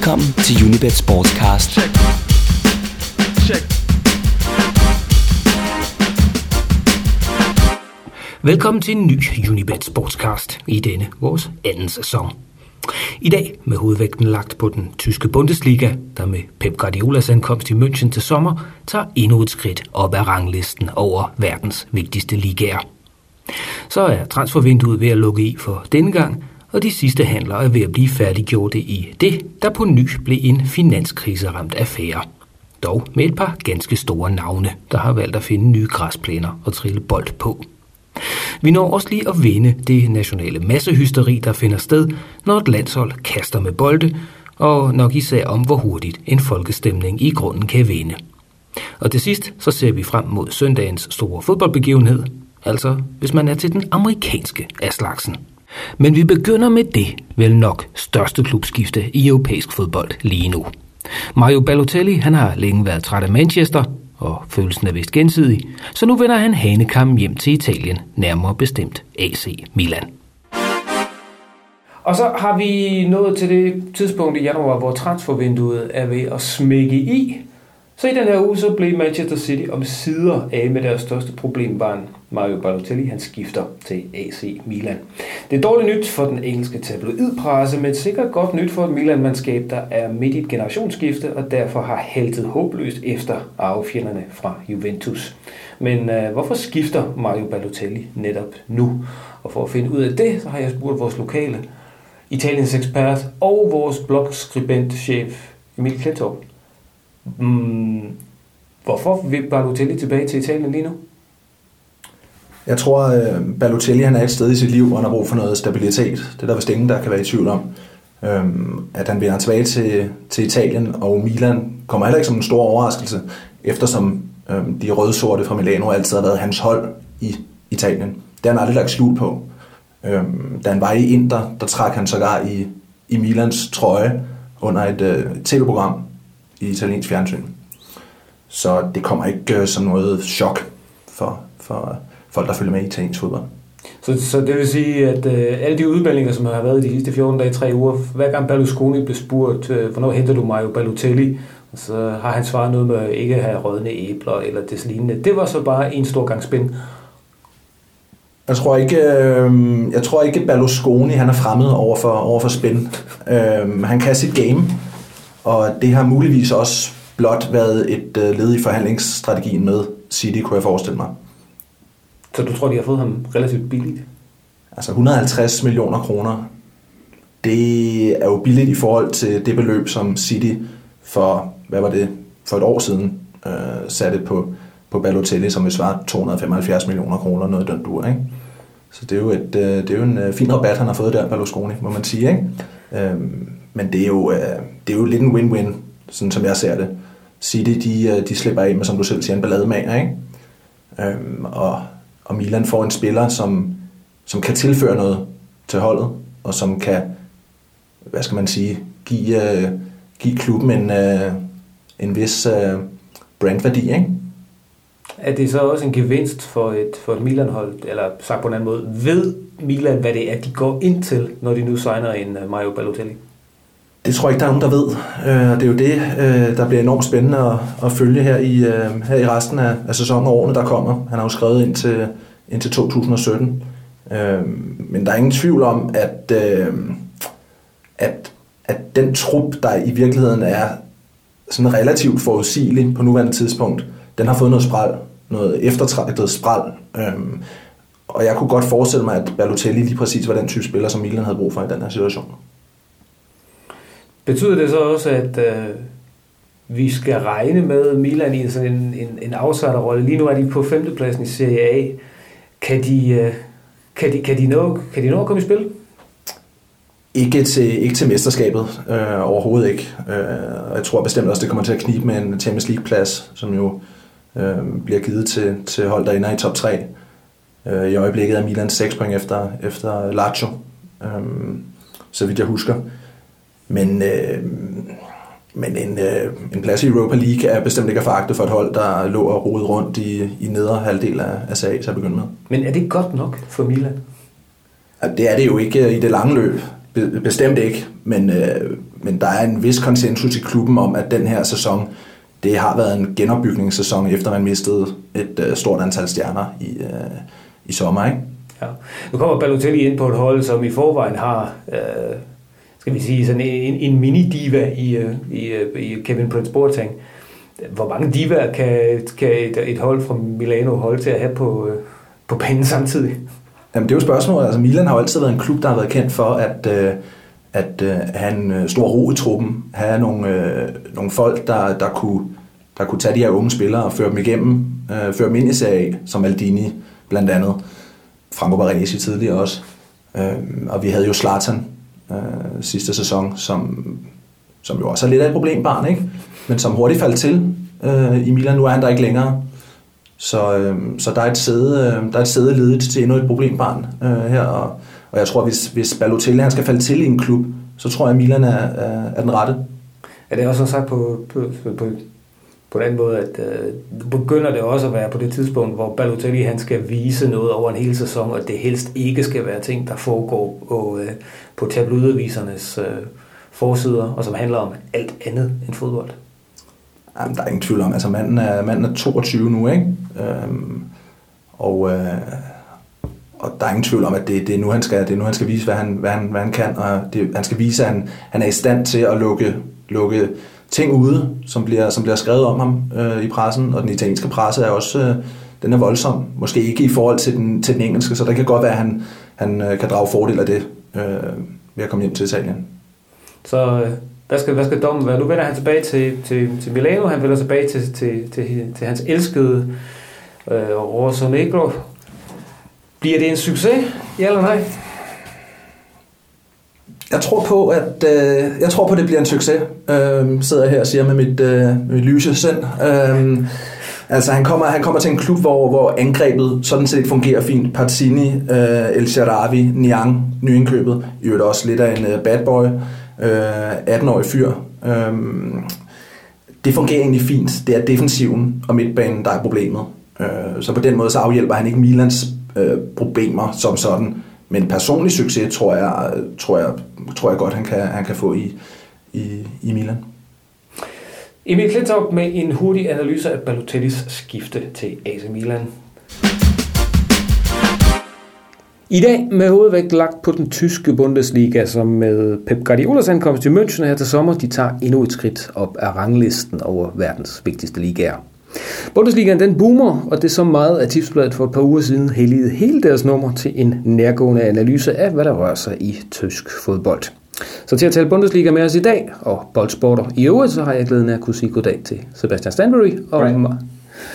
Velkommen til Unibet Sportscast. Check. Check. Velkommen til en ny Unibet Sportscast i denne vores anden sæson. I dag med hovedvægten lagt på den tyske Bundesliga, der med Pep Guardiolas ankomst i München til sommer, tager endnu et skridt op ad ranglisten over verdens vigtigste ligaer. Så er transfervinduet ved at lukke i for denne gang, og de sidste handler er ved at blive færdiggjorte i det, der på ny blev en finanskriseramt affære. Dog med et par ganske store navne, der har valgt at finde nye græsplæner og trille bold på. Vi når også lige at vinde det nationale massehysteri, der finder sted, når et landshold kaster med bolde, og nok især om, hvor hurtigt en folkestemning i grunden kan vinde. Og til sidst, så ser vi frem mod søndagens store fodboldbegivenhed, altså hvis man er til den amerikanske af slagsen. Men vi begynder med det, vel nok største klubskifte i europæisk fodbold lige nu. Mario Balotelli han har længe været træt af Manchester, og følelsen er vist gensidig, så nu vender han hanekammen hjem til Italien, nærmere bestemt AC Milan. Og så har vi nået til det tidspunkt i januar, hvor transfervinduet er ved at smække i, så i den her uge, så blev Manchester City om sider af med deres største problembarn, Mario Balotelli. Han skifter til AC Milan. Det er dårligt nyt for den engelske tabloidpresse, men sikkert godt nyt for et Milan-mandskab, der er midt i et generationsskifte, og derfor har heltet håbløst efter arvefjenderne fra Juventus. Men øh, hvorfor skifter Mario Balotelli netop nu? Og for at finde ud af det, så har jeg spurgt vores lokale Italiens ekspert og vores blogskribentchef Emil Klentorp. Mm, hvorfor vil Balotelli tilbage til Italien lige nu? Jeg tror, at øh, Balotelli han er et sted i sit liv, hvor han har brug for noget stabilitet. Det er der vist ingen, der kan være i tvivl om. Øhm, at han vender tilbage til, til Italien, og Milan kommer heller ikke som en stor overraskelse, eftersom øhm, de røde-sorte fra Milano altid har været hans hold i Italien. Det har han aldrig lagt skjul på. Øhm, da han var i Inter, der trak han sågar i, i Milans trøje under et øh, tv-program, i italiensk fjernsyn. Så det kommer ikke øh, som noget chok for, for folk, der følger med i italiensk fodbold. Så, så det vil sige, at øh, alle de udmeldinger, som har været de sidste 14 dage, 3 uger, hver gang Berlusconi blev spurgt, øh, hvornår henter du Mario Balotelli, så har han svaret noget med ikke at have rødne æbler eller det lignende. Det var så bare en stor gang spænd. Jeg tror ikke, øh, jeg tror ikke Berlusconi han er fremmed over for, over for spænd. Øh, han kan sit game, og det har muligvis også blot været et øh, led i forhandlingsstrategien med City, kunne jeg forestille mig. Så du tror, de har fået ham relativt billigt? Altså 150 millioner kroner, det er jo billigt i forhold til det beløb, som City for, hvad var det, for et år siden øh, satte på, på Balotelli, som vil svare 275 millioner kroner, noget den dur, ikke? Så det er jo, et, øh, det er jo en øh, fin rabat, han har fået der, Berlusconi, må man sige, ikke? Øh, men det er, jo, øh, det er jo lidt en win-win, sådan som jeg ser det. City, de, øh, de slipper af med, som du selv siger, en ballademager, ikke? Øhm, og, og Milan får en spiller, som, som kan tilføre noget til holdet, og som kan, hvad skal man sige, give, øh, give klubben en, øh, en vis øh, brandværdi, ikke? Er det så også en gevinst for et, for et Milan-hold, eller sagt på en anden måde, ved Milan, hvad det er, de går ind til, når de nu signer en øh, Mario Balotelli? Det tror jeg ikke, der er nogen, der ved. Øh, det er jo det, øh, der bliver enormt spændende at, at følge her i, øh, her i resten af, af sæsonen og årene, der kommer. Han har jo skrevet ind til, ind til 2017. Øh, men der er ingen tvivl om, at, øh, at, at den trup, der i virkeligheden er sådan relativt forudsigelig på nuværende tidspunkt, den har fået noget spral, noget eftertragtet spral. Øh, og jeg kunne godt forestille mig, at Balotelli lige præcis var den type spiller, som Milan havde brug for i den her situation. Betyder det så også, at øh, vi skal regne med Milan i sådan en, en, en outsiderrolle? Lige nu er de på femtepladsen i Serie A. Kan de, øh, kan de, kan de, nå, kan de nå at komme i spil? Ikke til, ikke til mesterskabet, øh, overhovedet ikke. Øh, jeg tror bestemt også, det kommer til at knibe med en Champions League-plads, som jo øh, bliver givet til, til hold, der ender i top 3. Øh, I øjeblikket er Milan 6 point efter, efter Lazio, øh, så vidt jeg husker. Men, øh, men en, øh, en plads i Europa League er bestemt ikke at foragte for et hold, der lå og rodet rundt i, i nedre halvdel af, af SAA til at begynde med. Men er det godt nok for Milan? Ja, det er det jo ikke i det lange løb. Bestemt ikke, men, øh, men der er en vis konsensus i klubben om, at den her sæson, det har været en genopbygningssæson, efter man mistede et øh, stort antal stjerner i, øh, i sommer. Ikke? Ja. Nu kommer Balotelli ind på et hold, som i forvejen har, øh, skal vi sige, sådan en, en mini-diva i, øh, i, øh, i Kevin Prince Boateng. Hvor mange divaer kan, kan et, et hold fra Milano holde til at have på, øh, på banen samtidig? Jamen det er jo spørgsmålet. Altså Milan har jo altid været en klub, der har været kendt for at, øh, at øh, have en øh, stor ro i truppen, have nogle, øh, nogle folk, der, der, kunne, der kunne tage de her unge spillere og føre dem igennem, øh, føre dem ind i Serie som Aldini blandt andet. Franco Baresi tidligere også. Øh, og vi havde jo Zlatan øh, sidste sæson, som, som jo også er lidt af et problembarn, ikke? men som hurtigt faldt til øh, i Milan. Nu er han der ikke længere. Så, øh, så der er et sæde, øh, der er et sæde ledigt til endnu et problembarn øh, her, og, og jeg tror, hvis, hvis Balotelli han skal falde til i en klub, så tror jeg, at Milan er, er, er den rette. Er det også sagt på, på, på, på den måde, at øh, begynder det også at være på det tidspunkt, hvor Balotelli han skal vise noget over en hel sæson, og det helst ikke skal være ting, der foregår på, øh, på tabloidavisernes øh, forsider, og som handler om alt andet end fodbold? Jamen, der er ingen tvivl om, altså manden er, manden er 22 nu, ikke? Øhm, og, øh, og der er ingen tvivl om, at det, det, er nu, han skal, det er nu, han skal vise, hvad han, hvad han, hvad han kan, og det, han skal vise, at han, han er i stand til at lukke, lukke ting ude, som bliver, som bliver skrevet om ham øh, i pressen, og den italienske presse er også øh, den er voldsom. Måske ikke i forhold til den, til den engelske, så der kan godt være, at han, han øh, kan drage fordel af det øh, ved at komme hjem til Italien. Så øh, hvad skal, hvad skal dommen være? Nu vender han tilbage til, til, til Milano, han vender tilbage til, til, til, til hans elskede øh, Rosso Negro. Bliver det en succes? Ja eller nej? Jeg tror på, at øh, jeg tror på, at det bliver en succes. Øh, sidder jeg her og siger med mit, øh, med mit lyse sind. Øh, altså han kommer, han kommer til en klub, hvor, hvor angrebet sådan set fungerer fint. Pazzini, øh, El Sharawi, Niang, nyindkøbet. I øvrigt også lidt af en øh, bad boy. Øh, 18-årig fyr. Øh, det fungerer egentlig fint. Det er defensiven og midtbanen, der er problemet. Øh, så på den måde så afhjælper han ikke Milans øh, problemer som sådan. Men personlig succes tror jeg, tror jeg, tror jeg godt, han kan, han kan få i, i, i Milan. Emil Klintorp med en hurtig analyse af Balotellis skifte til AC Milan. I dag med hovedvægt lagt på den tyske Bundesliga, som med Pep Guardiolas ankomst til München her til sommer, de tager endnu et skridt op af ranglisten over verdens vigtigste ligaer. Bundesligaen den boomer, og det er så meget, at Tipsbladet for et par uger siden heldigede hele deres nummer til en nærgående analyse af, hvad der rører sig i tysk fodbold. Så til at tale Bundesliga med os i dag, og boldsporter i øvrigt, så har jeg glæden af at kunne sige goddag til Sebastian Stanbury og, right.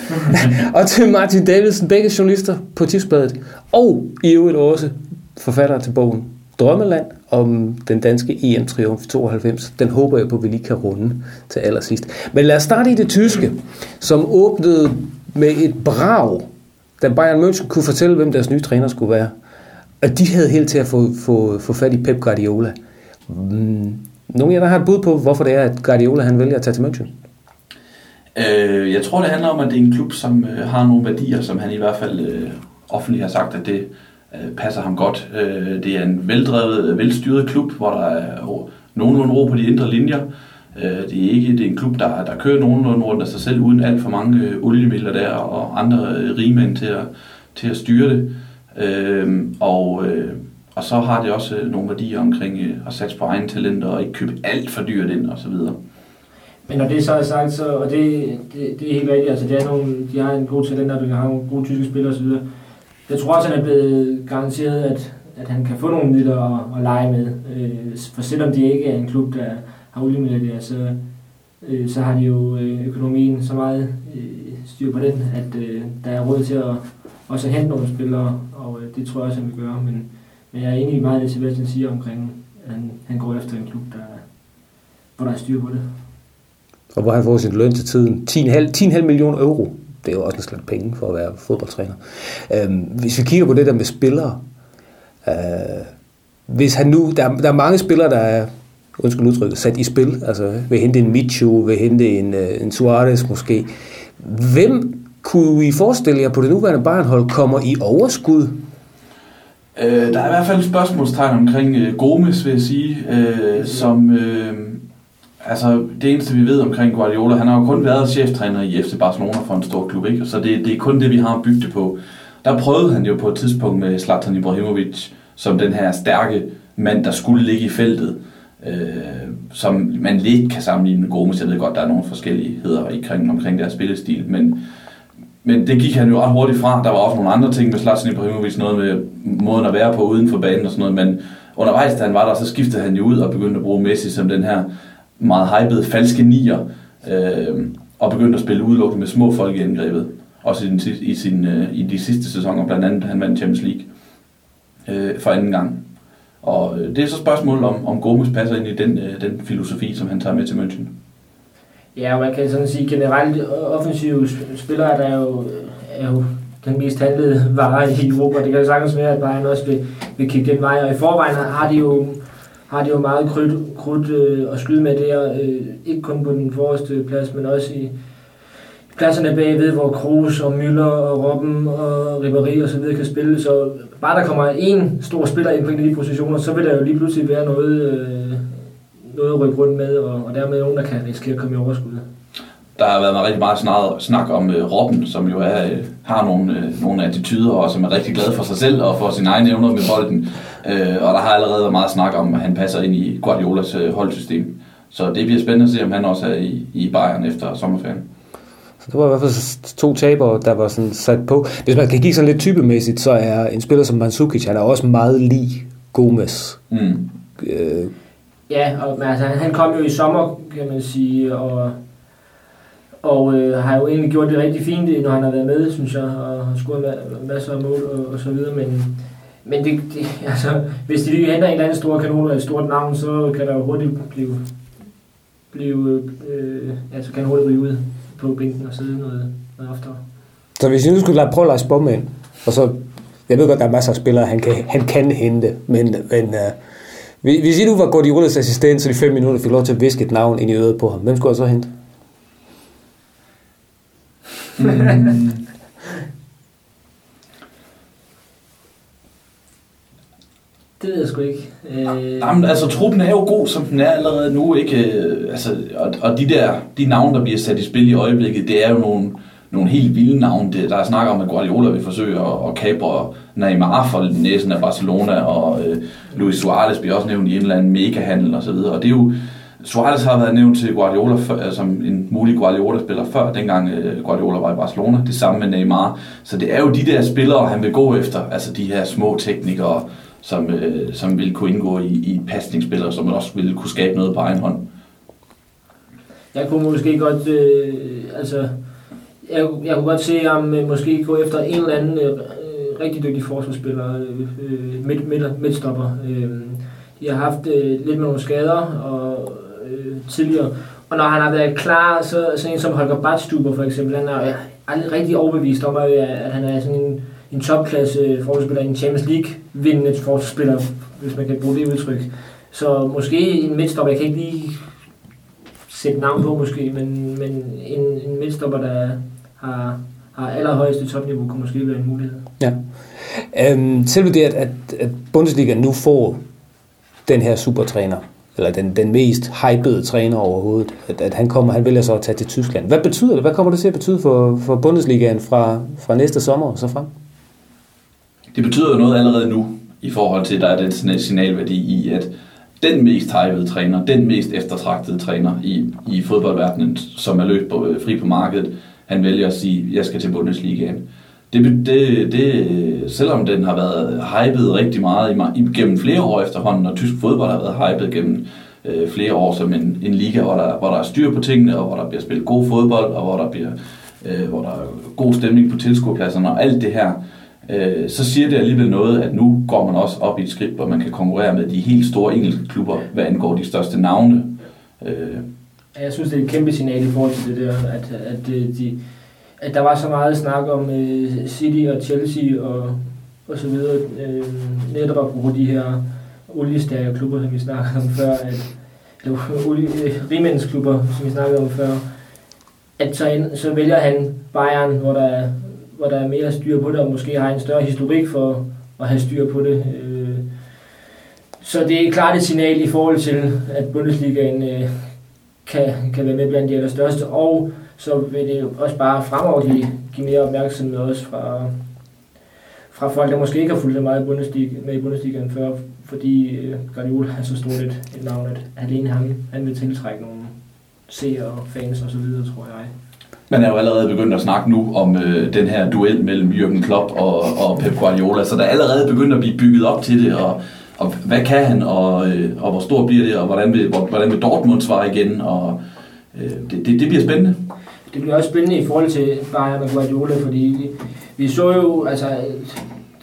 og til Martin Davidsen, begge journalister på Tipsbladet, og i øvrigt også forfatter til bogen Drømmeland om den danske EM-triumf 92. Den håber jeg på, at vi lige kan runde til allersidst. Men lad os starte i det tyske, som åbnede med et brag, da Bayern München kunne fortælle, hvem deres nye træner skulle være. Og de havde helt til at få, få, få fat i Pep Guardiola. Mm. Nogle af jer, der har et bud på, hvorfor det er, at Guardiola han vælger at tage til München? Øh, jeg tror, det handler om, at det er en klub, som øh, har nogle værdier, som han i hvert fald øh, offentligt har sagt, at det øh, passer ham godt. Øh, det er en veldrevet, velstyret klub, hvor der er nogenlunde ro på de indre linjer. Øh, det er ikke det er en klub, der, der kører nogenlunde rundt af sig selv, uden alt for mange øh, oliemidler der og andre øh, rigmænd til at, til at styre det. Øh, og, øh, og så har det også øh, nogle værdier omkring øh, at satse på egne talenter og ikke købe alt for dyrt ind osv. Men når det så er sagt, så, og det, det, det er helt rigtigt, altså det er nogle, de har en god talenter, de har nogle gode tyske spillere osv. Jeg tror også, han er blevet garanteret, at, at han kan få nogle midler at, at lege med. Øh, for selvom de ikke er en klub, der har oliemidler så, øh, så har de jo øh, økonomien så meget øh, styr på den, at øh, der er råd til at også hente nogle spillere, og øh, det tror jeg også, han vil gøre. Men, men jeg er enig i meget af det, Sebastian siger omkring, at han, han går efter en klub, der, hvor der er styr på det og hvor han får sin løn til tiden. 10,5 10,5 millioner euro. Det er jo også en slags penge for at være fodboldtræner. Øhm, hvis vi kigger på det der med spillere, øh, hvis han nu, der, der er mange spillere, der er undskyld udtrykket, sat i spil, altså vil hente en Michu, vil hente en, øh, en Suarez måske. Hvem kunne I forestille jer på det nuværende Bayern-hold kommer i overskud? Øh, der er i hvert fald et spørgsmålstegn omkring øh, Gomes, vil jeg sige, øh, som... Øh, altså, det eneste vi ved omkring Guardiola, han har jo kun været cheftræner i FC Barcelona for en stor klub, ikke? Så det, det er kun det, vi har bygget det på. Der prøvede han jo på et tidspunkt med Zlatan Ibrahimovic, som den her stærke mand, der skulle ligge i feltet, øh, som man lidt kan sammenligne med Gomes. Jeg ved godt, der er nogle forskelligheder omkring, omkring deres spillestil, men men det gik han jo ret hurtigt fra. Der var også nogle andre ting med Zlatan Ibrahimovic, noget med måden at være på uden for banen og sådan noget, men undervejs, da han var der, så skiftede han jo ud og begyndte at bruge Messi som den her meget hypede falske nier, øh, og begyndte at spille udelukkende med små folk i angrebet. Også i, den, i, sin, øh, i de sidste sæsoner, blandt andet han vandt Champions League øh, for anden gang. Og øh, det er så spørgsmålet om, om Gomes passer ind i den, øh, den filosofi, som han tager med til München. Ja, man kan sådan sige generelt, øh, offensive spillere, der er jo, øh, er jo den mest handlede vare i Europa. Det kan jo sagtens være, at Bayern også vil, vil kigge den vej. Og i forvejen har de jo, har de jo meget krudt, krudt øh, at skyde med der. Øh, ikke kun på den forreste plads, men også i pladserne bagved, hvor Kroos og Müller og Robben og Ribéry og så videre kan spille. Så bare der kommer en stor spiller ind på en af de positioner, så vil der jo lige pludselig være noget, øh, noget at rykke rundt med, og, og dermed nogen, der kan risikere at komme i overskud. Der har været rigtig meget snak, snak om uh, Robben, som jo er, uh, har nogle, uh, nogle attityder, og som er rigtig glad for sig selv og for sine egne evner med bolden. Uh, og der har allerede været meget snak om, at han passer ind i Guardiolas uh, holdsystem. Så det bliver spændende at se, om han også er i, i Bayern efter sommerferien. Så det var i hvert fald to tabere, der var sådan sat på. Hvis man kan give sådan lidt typemæssigt, så er en spiller som Mandzukic, han er også meget lige Gomes. Mm. Øh, Ja, og, men altså, han kom jo i sommer, kan man sige, og, og øh, har jo egentlig gjort det rigtig fint, når han har været med, synes jeg, og har scoret masser af mål og, og så videre, men, men det, det, altså, hvis de lige henter en eller anden stor kanon og et stort navn, så kan der jo hurtigt blive, blive øh, altså kan hurtigt ryge ud på bænken og sidde noget, noget oftere. Så hvis I nu skulle lade prøve at lege ind, og så, jeg ved godt, der er masser af spillere, han kan, han kan hente, men, men uh, hvis I nu var Guardiolas assistent, så de fem minutter fik lov til at viske et navn ind i øret på ham, hvem skulle jeg så hente? Mm. Det ved jeg sgu ikke. Øh... Jamen, altså, truppen er jo god, som den er allerede nu, ikke? Øh, altså, og, og de der, de navne, der bliver sat i spil i øjeblikket, det er jo nogle, nogle helt vilde navne. Det, der er snak om, at Guardiola vil forsøge at, at kabre Neymar for næsen af Barcelona, og øh, Luis Suarez bliver også nævnt i en eller anden megahandel osv. Og, og det er jo, Suarez har været nævnt til Guardiola for, altså, øh, som en mulig Guardiola-spiller før, dengang øh, Guardiola var i Barcelona. Det samme med Neymar. Så det er jo de der spillere, han vil gå efter. Altså de her små teknikere, som, øh, som vil kunne indgå i, i pasningsspillere, som også vil kunne skabe noget på egen hånd. Jeg kunne måske godt, øh, altså, jeg, jeg kunne godt se ham øh, måske gå efter en eller anden øh, øh rigtig dygtig forsvarsspiller, øh, midt, midt, midtstopper. Øh, de har haft øh, lidt med nogle skader og, øh, tidligere, og når han har været klar, så så en som Holger Badstuber for eksempel, han er aldrig rigtig overbevist om, at, at han er sådan en, en topklasse forsvarsspiller, en Champions League vindende forsvarsspiller, hvis man kan bruge det udtryk. Så måske en midtstopper, jeg kan ikke lige sætte navn på måske, men, men en, en midtstopper, der har har allerhøjeste topniveau, kunne måske være en mulighed. Ja. Øhm, selve det, at, at Bundesliga nu får den her supertræner, eller den, den mest hypede træner overhovedet, at, at han kommer, han vælger så at tage til Tyskland. Hvad betyder det? Hvad kommer det til at betyde for, for Bundesligaen fra, fra næste sommer og så frem? Det betyder jo noget allerede nu, i forhold til, at der er den signalværdi i, at den mest hypede træner, den mest eftertragtede træner i, i fodboldverdenen, som er løbet på, fri på markedet, han vælger at sige, at jeg skal til Bundesligaen. Det, det, det, selvom den har været hypet rigtig meget gennem flere år efterhånden, og tysk fodbold har været hypet gennem øh, flere år som en, en liga, hvor der, hvor der er styr på tingene, og hvor der bliver spillet god fodbold, og hvor der bliver øh, hvor der er god stemning på tilskuerpladserne, og alt det her, øh, så siger det alligevel noget, at nu går man også op i et skridt, hvor man kan konkurrere med de helt store engelske klubber, hvad angår de største navne. Øh, jeg synes, det er et kæmpe signal i forhold til det der, at, at, øh, de, at der var så meget snak om øh, City og Chelsea og, og så videre, øh, netop apropos de her oliestærke klubber, som vi snakkede om før, at, eller øh, rimandsklubber, som vi snakkede om før, at så, så vælger han Bayern, hvor der, hvor der er mere styr på det, og måske har en større historik for, at have styr på det. Øh, så det er klart et signal i forhold til, at Bundesligaen øh, kan, kan være med blandt de allerstørste, og så vil det jo også bare fremover give, give mere opmærksomhed også fra, fra folk, der måske ikke har fulgt så meget Bundesliga, med i Bundesligaen før, fordi øh, Guardiola har så stort et, et navn, at alene han, han vil tiltrække nogle seere og fans og så videre, tror jeg. Man er jo allerede begyndt at snakke nu om øh, den her duel mellem Jürgen Klopp og, og Pep Guardiola, så der er allerede begyndt at blive bygget op til det, og, og hvad kan han, og, øh, og hvor stor bliver det, og hvordan vil, hvordan vil Dortmund svare igen, og øh, det, det, det bliver spændende. Det bliver også spændende i forhold til Bayern og Guardiola, fordi vi, vi så jo, altså,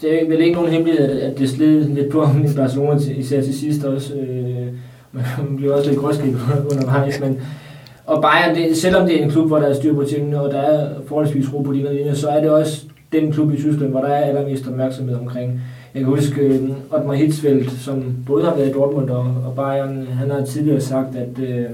det er vel ikke nogen hemmelighed, at det sled lidt på ham i Barcelona, især til sidst også. Øh, man bliver også lidt gråskidt undervejs, men og Bayern, det, selvom det er en klub, hvor der er styr på tingene, og der er forholdsvis ro på de linjer, så er det også den klub i Tyskland, hvor der er allermest opmærksomhed omkring. Jeg kan huske uh, Hitzfeldt, som både har været i Dortmund og, og Bayern, han har tidligere sagt, at, øh,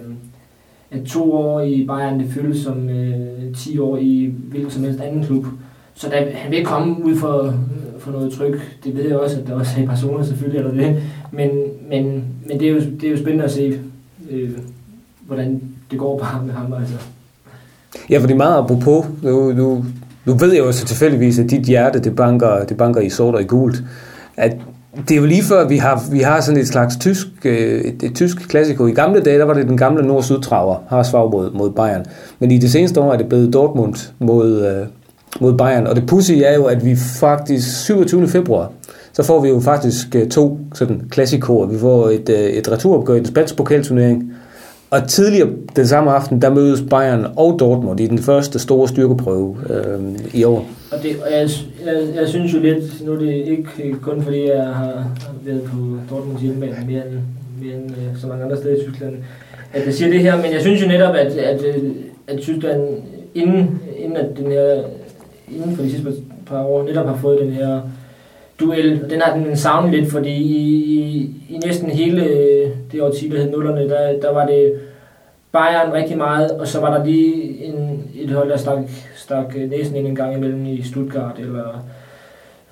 at to år i Bayern, det føles som øh, 10 år i hvilken som helst anden klub. Så der, han vil komme ud for, for noget tryk. Det ved jeg også, at der også er i Barcelona selvfølgelig, eller det. Men, men, men det, er jo, det er jo spændende at se, øh, hvordan det går bare med ham, altså. Ja, fordi meget apropos, nu, nu, nu ved jeg jo så tilfældigvis, at dit hjerte, det banker, det banker i sort og i gult. At det er jo lige før, vi har, vi har sådan et slags tysk, øh, et, et tysk klassiko. I gamle dage, der var det den gamle nord-syd-traver, har svar mod, mod Bayern. Men i det seneste år er det blevet Dortmund mod, øh, mod Bayern. Og det pudsige er jo, at vi faktisk 27. februar, så får vi jo faktisk øh, to sådan klassikoer. Vi får et, øh, et returopgør i den spanske pokalturnering, og tidligere den samme aften, der mødes Bayern og Dortmund i den første store styrkeprøve øh, i år. Og, det, og jeg, jeg, jeg synes jo lidt, nu er det ikke øh, kun fordi jeg har været på Dortmunds hjemmebane mere end, mere end øh, så mange andre steder i Tyskland, at jeg siger det her, men jeg synes jo netop, at, at, øh, at Tyskland inden, inden, at den her, inden for de sidste par år netop har fået den her duel, og den har den savnet lidt, fordi i, i, i næsten hele øh, det årti, der hed nullerne, der, der var det Bayern rigtig meget, og så var der lige en, et hold, der stak, stak øh, næsen ind en gang imellem i Stuttgart eller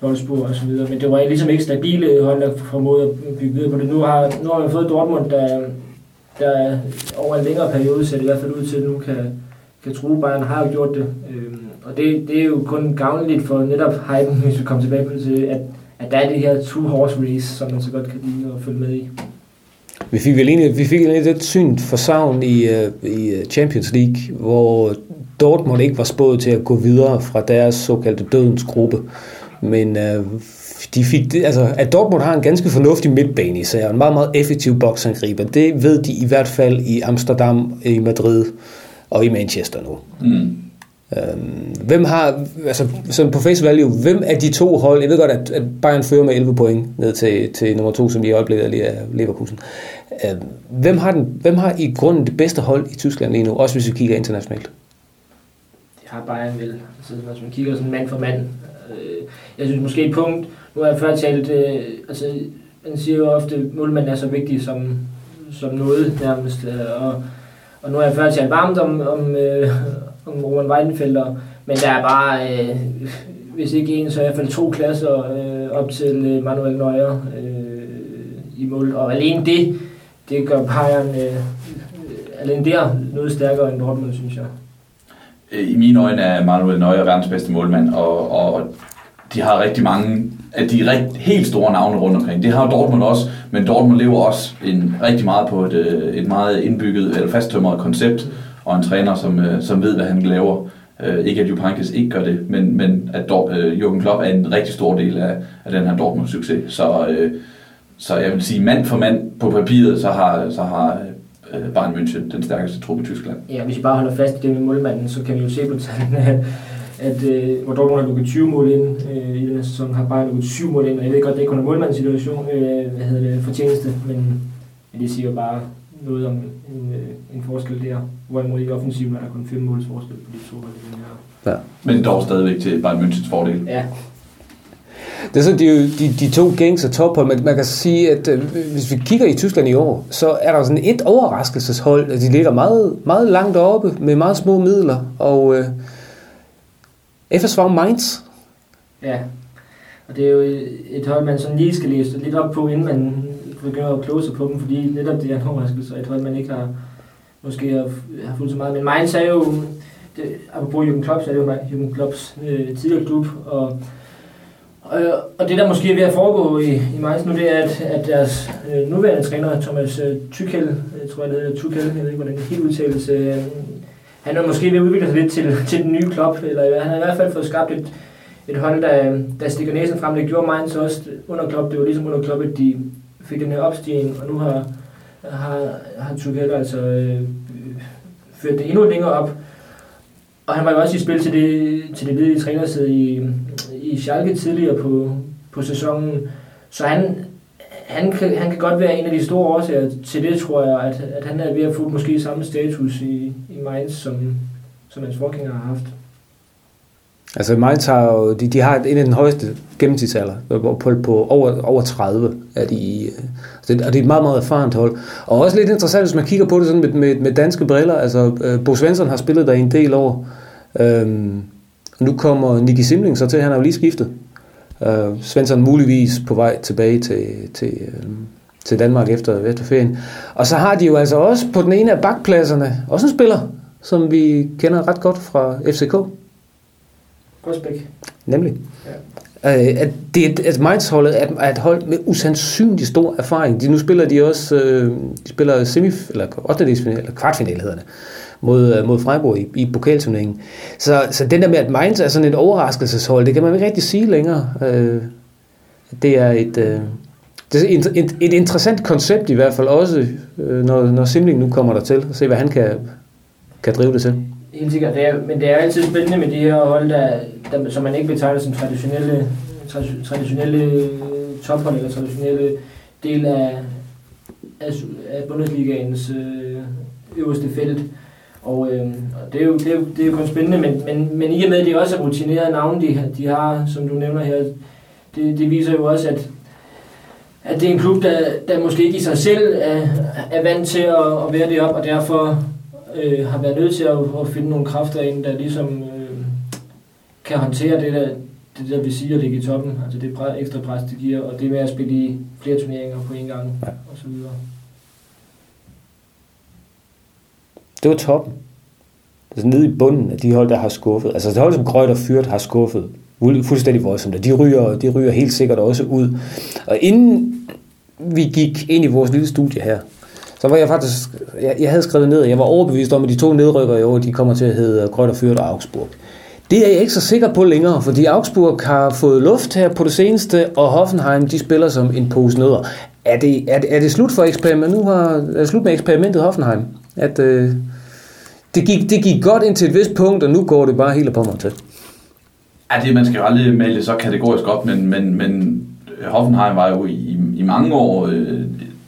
Wolfsburg og så videre. Men det var ligesom ikke stabile hold, der formåede at bygge videre på det. Nu har, nu har vi fået Dortmund, der, der over en længere periode ser det i hvert fald ud til, at nu kan, kan tro, Bayern har jo gjort det. øh, og det, det er jo kun gavnligt for netop hypen, hvis vi kommer tilbage på det, til, at, at der er det her two-horse race, som man så godt kan lide at følge med i. Vi fik vel egentlig, vi fik egentlig et syn for savn i, uh, i øh, Champions League, hvor Dortmund ikke var spået til at gå videre fra deres såkaldte dødens gruppe. Men uh, de fik, altså, at Dortmund har en ganske fornuftig midtbane især, en meget, meget effektiv boksangriber, det ved de i hvert fald i Amsterdam, i Madrid og i Manchester nu. Mm. Øhm, hvem har, altså sådan på face value, hvem af de to hold, jeg ved godt, at, at Bayern fører med 11 point ned til, til nummer to, som i øjeblikket lige er Leverkusen. Øhm, hvem, har den, hvem har i grunden det bedste hold i Tyskland lige nu, også hvis vi kigger internationalt? Det har Bayern vel, altså, hvis man kigger sådan mand for mand. Øh, jeg synes måske et punkt, nu har jeg før talt, øh, altså man siger jo ofte, at målmanden er så vigtig som, som noget nærmest, øh, og, og nu har jeg før talt varmt om, om, øh, nogle Roman Weidenfelder, men der er bare, øh, hvis ikke en, så i hvert fald to klasser øh, op til øh, Manuel Neuer øh, i mål. Og alene det, det gør Bayern øh, øh alene der noget stærkere end Dortmund, synes jeg. Øh, I mine øjne er Manuel Neuer verdens bedste målmand, og, og de har rigtig mange af de rigt, helt store navne rundt omkring. Det har Dortmund også, men Dortmund lever også en, rigtig meget på et, øh, et meget indbygget eller fasttømret koncept, og en træner, som, øh, som ved, hvad han laver. Øh, ikke at Jupankis ikke gør det, men, men at Dor, øh, Jürgen Klopp er en rigtig stor del af, af den her Dortmund-succes. Så, øh, så jeg vil sige, mand for mand på papiret, så har, så har øh, Bayern München den stærkeste trup i Tyskland. Ja, hvis vi bare holder fast i det med målmanden, så kan vi jo se på tallene, at, at øh, hvor Dortmund har lukket 20 mål ind øh, i den sæson, har Bayern lukket 7 mål ind, og jeg ved godt, det er ikke kun en målmandssituation, øh, hvad hedder det, fortjeneste, men det siger bare noget om en, øh, en forskel der. Hvorimod i offensiven er der kun fem måls forskel på de to hold i den her. Ja. Men dog stadigvæk til Bayern Münchens fordel. Ja. Det er så de, de, de to gængse tophold, men man kan sige, at øh, hvis vi kigger i Tyskland i år, så er der sådan et overraskelseshold, at de ligger meget, meget langt oppe med meget små midler, og øh, FSV Mainz. Ja, Og det er jo et hold, man sådan lige skal læse lidt op på, inden man begynder at kloge sig på dem, fordi netop det er en overraskelse, og et hold, man ikke har måske har, har fulgt så meget. Men Mainz er jo, det, apropos Jürgen Klopp, så er det jo Jürgen Klopps øh, tidligere klub, og og, og det, der måske er ved at foregå i, i Mainz nu, det er, at, at deres øh, nuværende træner, Thomas øh, Tuchel, jeg tror, jeg det hedder Tuchel, jeg ved ikke, hvordan det helt udtales, øh, han er måske ved at udvikle sig lidt til, til den nye klub, eller han har i hvert fald fået skabt et, et hold, der, der stikker næsen frem. Det gjorde Mainz også under Klopp, Det var ligesom under Klopp, at de fik den her opstigning, og nu har, har, har Tuchel altså øh, ført det endnu længere op. Og han var jo også i spil til det, til det ledige trænersæde i, i Schalke tidligere på, på sæsonen. Så han, han, kan, han kan godt være en af de store årsager til det, tror jeg, at, at han er ved at få måske samme status i, i Mainz, som, som hans forgænger har haft. Altså Mainz har jo, de, de har en af den højeste gennemsnitsalder, på, på, over, over 30 er de, øh, det og det er et meget, meget erfarent hold. Og også lidt interessant, hvis man kigger på det sådan med, med, med danske briller, altså øh, Bo Svensson har spillet der en del år, øhm, nu kommer Nicky Simling så til, han har jo lige skiftet. Øh, Svensson muligvis på vej tilbage til, til, øh, til Danmark efter, efter ferien. Og så har de jo altså også på den ene af bakpladserne også en spiller, som vi kender ret godt fra FCK. Rosbæk. Nemlig. Ja. Øh, at det, at Mainz-holdet er, er et hold med usandsynlig stor erfaring. De, nu spiller de også øh, de spiller semif, eller 8. eller kvartfinale hedder det, mod, øh, mod Freiburg i, i pokalturneringen. Så, så den der med, at Mainz er sådan et overraskelseshold, det kan man ikke rigtig sige længere. Øh, det er et... Øh, det er et, et, et interessant koncept i hvert fald også, øh, når, når Simling nu kommer der til, og se hvad han kan, kan drive det til. Helt sikkert, det er, men det er altid spændende med de her hold, der, der, som man ikke betegner som traditionelle, traditionelle tophold eller traditionelle del af, af, af Bundesligaens øh, øverste felt. Og, øh, og det, er jo, det, er jo, det er jo kun spændende, men, men, men i og med, at det også er rutinerede navne, de, de har, som du nævner her, det, det viser jo også, at, at det er en klub, der, der måske ikke i sig selv er, er vant til at, at være det op, og derfor øh, har været nødt til at, at finde nogle kræfter ind, der ligesom øh, kan håndtere det der, det der vil sige at ligge i toppen, altså det ekstra pres, det giver, og det med at spille i flere turneringer på en gang, ja. og så videre. Det var toppen. Altså nede i bunden af de hold, der har skuffet. Altså det hold som Krøjt og Fyrt har skuffet fuldstændig voldsomt. De ryger, de ryger helt sikkert også ud. Og inden vi gik ind i vores lille studie her, så var jeg faktisk, jeg, jeg havde skrevet ned, jeg var overbevist om, at de to nedrykker i år, de kommer til at hedde Grøn og Fyrt og Augsburg. Det er jeg ikke så sikker på længere, fordi Augsburg har fået luft her på det seneste, og Hoffenheim, de spiller som en pose nødder. Er det, er det, er det slut for eksperimentet? Nu har, er det slut med eksperimentet Hoffenheim? At, øh, det, gik, det gik godt indtil et vist punkt, og nu går det bare helt på mig til. Ja, det, man skal jo aldrig male så kategorisk op, men, men, men Hoffenheim var jo i, i mange år øh,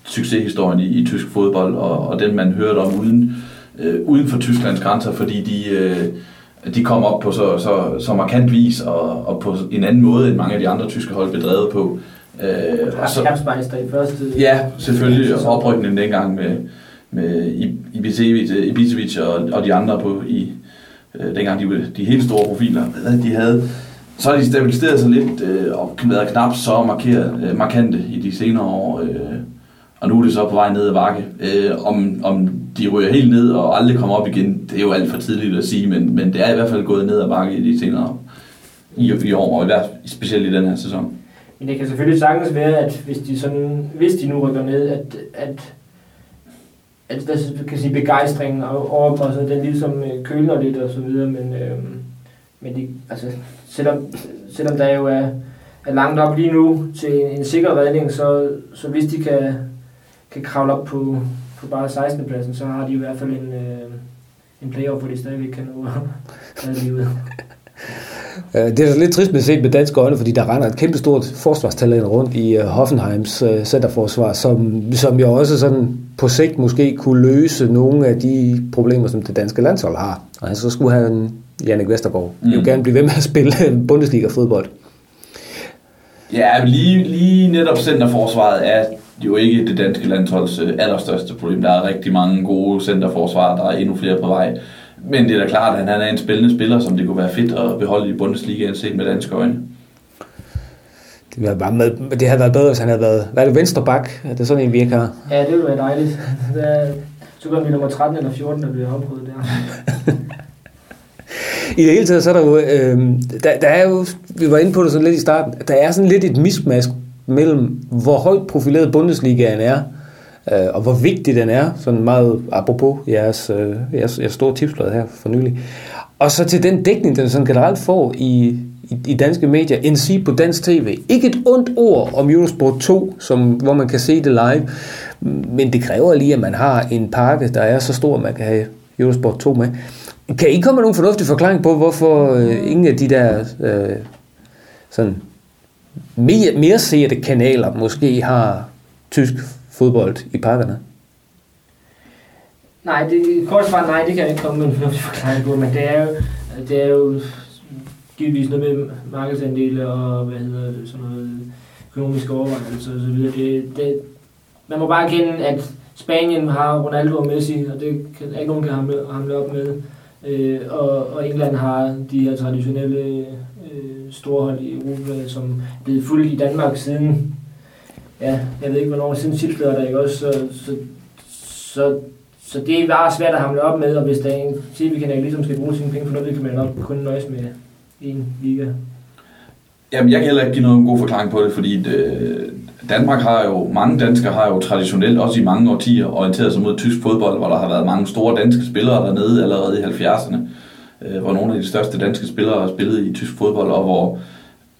succeshistorien i, i tysk fodbold, og, og den man hørte om uden, øh, uden for Tysklands grænser, fordi de, øh, de kom op på så, så, så markant vis, og, og på en anden måde, end mange af de andre tyske hold blev drevet på. Øh, og så, i første... Ja, selvfølgelig, og oprykningen dengang med, med Ibisevic, Ibisevic og, og de andre på i øh, dengang de, de helt store profiler, de havde, så har de stabiliseret sig lidt øh, og været knap så markeret, øh, markante i de senere år. Øh, og nu er det så på vej ned ad bakke. Øh, om, om de ryger helt ned og aldrig kommer op igen, det er jo alt for tidligt at sige, men, men det er i hvert fald gået ned ad bakke i de senere i, i år, og i hvert, specielt i den her sæson. Men det kan selvfølgelig sagtens være, at hvis de, sådan, hvis de nu rykker ned, at, at at der kan sige begejstringen over og så den ligesom øh, køler lidt og så videre, men, øh, men de, altså, selvom, selvom der jo er, er langt op lige nu til en, en sikker redning, så, så hvis de kan, kan kravle op på, på bare 16. pladsen, så har de i hvert fald en, øh, en playoff, hvor de stadigvæk kan nå at livet. Øh, det er lidt trist med at se med danske øjne, fordi der render et kæmpestort forsvarstalent rundt i øh, Hoffenheims øh, centerforsvar, som, som jo også sådan på sigt måske kunne løse nogle af de problemer, som det danske landshold har. Og så skulle han, Jannik Vestergaard, mm. jo gerne blive ved med at spille Bundesliga-fodbold. Ja, lige, lige netop centerforsvaret er jo ikke det danske landsholds allerstørste problem. Der er rigtig mange gode centerforsvar, der er endnu flere på vej. Men det er da klart, at han er en spændende spiller, som det kunne være fedt at beholde i Bundesligaen set med danske øjne. Det har, været med, det havde været bedre, hvis han havde været... Hvad er det, venstre bak? Er det sådan en, vi ikke har? Ja, det ville være dejligt. Det er, så kan vi nummer 13 eller 14, der bliver afprøvet der. I det hele taget, så er der jo, øh, der, der er jo, vi var inde på det sådan lidt i starten, der er sådan lidt et mismask mellem, hvor højt profileret Bundesligaen er, øh, og hvor vigtig den er, sådan meget apropos jeres, øh, jeres, jeres store tipsblad her for nylig, og så til den dækning, den sådan generelt får i, i, i danske medier, end sige på dansk tv. Ikke et ondt ord om Eurosport 2, som, hvor man kan se det live, men det kræver lige, at man har en pakke, der er så stor, at man kan have Eurosport 2 med. Kan I komme med nogen fornuftig forklaring på, hvorfor øh, ingen af de der øh, sådan mere, mere sete kanaler måske har tysk fodbold i pakkerne? Nej, det kort svar nej, det kan jeg ikke komme med en fornuftig forklaring på, men det er jo, det er jo givetvis noget med markedsandele og hvad hedder det, sådan noget økonomiske overvejelser og så videre. Det, det, man må bare erkende, at Spanien har Ronaldo og Messi, og det kan ikke nogen kan hamle, hamle op med. Øh, og, og England har de her traditionelle storhold i Europa, som er blevet fuldt i Danmark siden, ja, jeg ved ikke hvornår, siden Chipsler der ikke også, så, så, så, så det er bare svært at hamle op med, og hvis der er en tv-kanal ligesom skal bruge sine penge for noget, kan man nok kun nøjes med en liga. Jamen, jeg kan heller ikke give nogen god forklaring på det, fordi det, Danmark har jo, mange danskere har jo traditionelt, også i mange årtier, orienteret sig mod tysk fodbold, hvor der har været mange store danske spillere dernede allerede i 70'erne, øh, Øh, hvor nogle af de største danske spillere har spillet i tysk fodbold, og hvor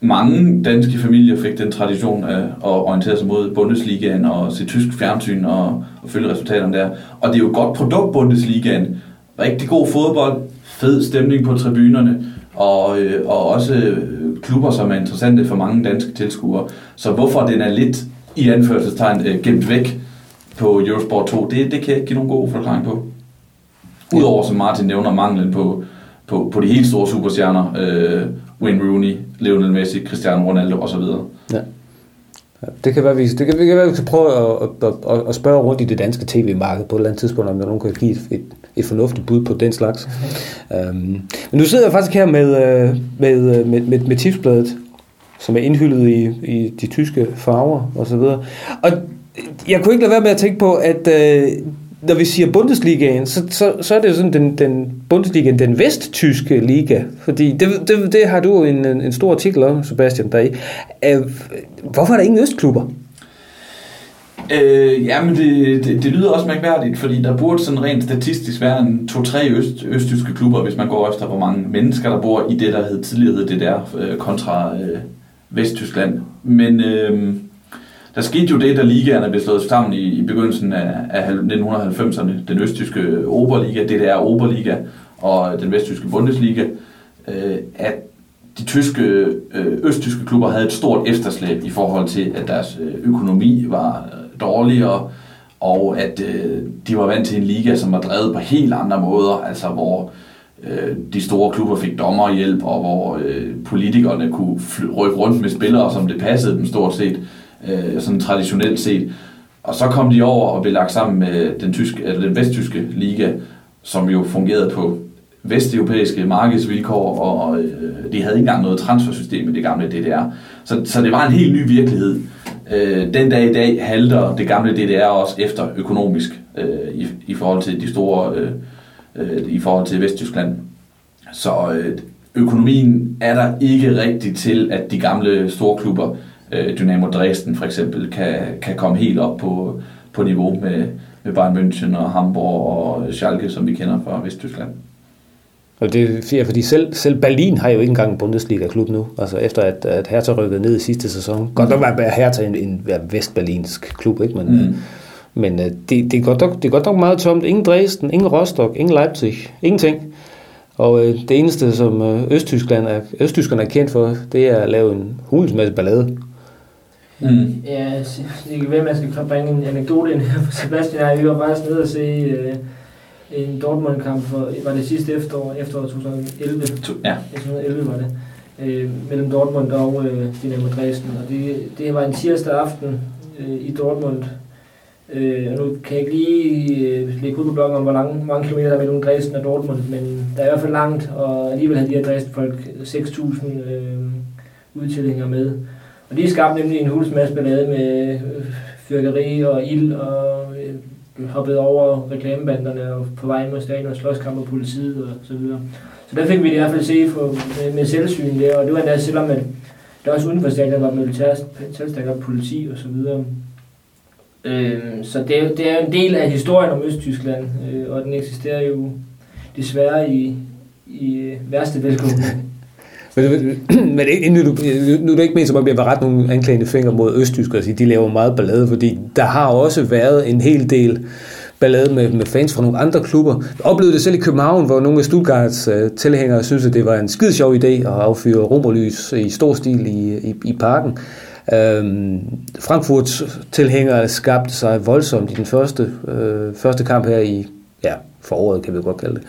mange danske familier fik den tradition af at orientere sig mod Bundesligaen og se tysk fjernsyn og, og følge resultaterne der. Og det er jo et godt produkt, Bundesligaen. Rigtig god fodbold, fed stemning på tribunerne, og, øh, og også øh, klubber, som er interessante for mange danske tilskuere. Så hvorfor den er lidt i anførselstegn øh, gemt væk på Eurosport 2, det, det kan jeg ikke give nogen god forklaring på. Udover, som Martin nævner, manglen på, på, på de helt store superstjerner, øh, Wayne Rooney, Lionel Messi, Cristiano Ronaldo osv. Ja. Ja, Det kan være, vi, det kan, det kan være, vi skal prøve at, at, at, at spørge rundt i det danske tv-marked på et eller andet tidspunkt, om der nogen kan give et, et, et fornuftigt bud på den slags. um, men nu sidder jeg faktisk her med, øh, med, øh, med, med, med tipsbladet, som er indhyllet i, i de tyske farver og så videre. Og jeg kunne ikke lade være med at tænke på, at øh, når vi siger Bundesligaen, så, så, så er det jo sådan den, den Bundesligaen, den vesttyske liga. Fordi det, det, det har du en, en stor artikel om, Sebastian, der i. Øh, hvorfor er der ingen østklubber? Øh, jamen, det, det, det lyder også mærkværdigt, fordi der burde sådan rent statistisk være en to-tre øst, østtyske klubber, hvis man går efter, hvor mange mennesker, der bor i det, der hed, tidligere hed der, øh, kontra øh, Vesttyskland. Men øh, der skete jo det, da ligaerne blev slået sammen i, i begyndelsen af, af 1990'erne. Den østtyske Oberliga, DDR Oberliga og den vesttyske Bundesliga, øh, at de tyske, øh, østtyske klubber havde et stort efterslæb i forhold til, at deres øh, økonomi var øh, dårligere, og at øh, de var vant til en liga, som var drevet på helt andre måder, altså hvor øh, de store klubber fik dommerhjælp, og hvor øh, politikerne kunne rykke rundt med spillere, som det passede dem stort set, øh, sådan traditionelt set. Og så kom de over og blev lagt sammen med den, tyske, eller den vesttyske liga, som jo fungerede på vesteuropæiske markedsvilkår, og øh, de havde ikke engang noget transfersystem i det gamle DDR. Så, så det var en helt ny virkelighed. Øh, den dag i dag halter det gamle DDR også efter økonomisk øh, i, i forhold til de store, øh, øh, i forhold til Vesttyskland. Så øh, økonomien er der ikke rigtig til, at de gamle store klubber, øh, Dynamo Dresden for eksempel, kan, kan komme helt op på, på niveau med, med Bayern München og Hamburg og Schalke, som vi kender fra Vesttyskland. Og det er fordi selv, selv Berlin har jo ikke engang en Bundesliga-klub nu, altså efter at, at Hertha rykkede ned i sidste sæson. Godt nok var Hertha en, en, en vestberlinsk klub, ikke? men, mm. men det, det, er godt nok, det er godt nok meget tomt. Ingen Dresden, ingen Rostock, ingen Leipzig, ingenting. Og øh, det eneste, som øh, Østtyskland er, Østtyskerne er kendt for, det er at lave en hulens masse ballade. Mm. Ja, jeg kan ved, at man skal bringe en anekdote ind her, for Sebastian og jeg, vi var bare nede og se øh, en Dortmund-kamp, for, var det sidste efterår, efterår 2011? Ja. 2011 var det, øh, mellem Dortmund og øh, Dynamo Dresden, og det, det var en tirsdag aften øh, i Dortmund, Øh, nu kan jeg ikke lige øh, lægge ud på bloggen om, hvor lang, mange kilometer der er mellem Dresden og Dortmund, men der er i hvert fald langt, og alligevel havde de her Dresden-folk 6.000 øh, udtilhængere med. Og de skabte nemlig en hulens masse ballade med øh, fyrkeri og ild og øh, hoppet over reklamebanderne og på vej mod stadion og slåskamp og politiet og så videre. Så der fik vi det i hvert fald se for, med, med selvsyn der, og det var endda selvom at der også uden for stadion var militær tilstærk politi og så videre. Øh, så det, det er en del af historien om Østtyskland, øh, og den eksisterer jo desværre i, i øh, værste velkommen. Men, men inden nu, nu, nu er det ikke ment som om, jeg vil rette nogle anklagende fingre mod Østtyskere og sige, de laver meget ballade, fordi der har også været en hel del ballade med, med fans fra nogle andre klubber. Jeg oplevede det selv i København, hvor nogle af Stuttgarts uh, tilhængere synes, at det var en skide sjov idé at affyre romerlys i stor stil i, i, i parken. Øhm, Frankfurts tilhængere skabte sig voldsomt i den første, øh, første kamp her i ja, foråret, kan vi godt kalde det,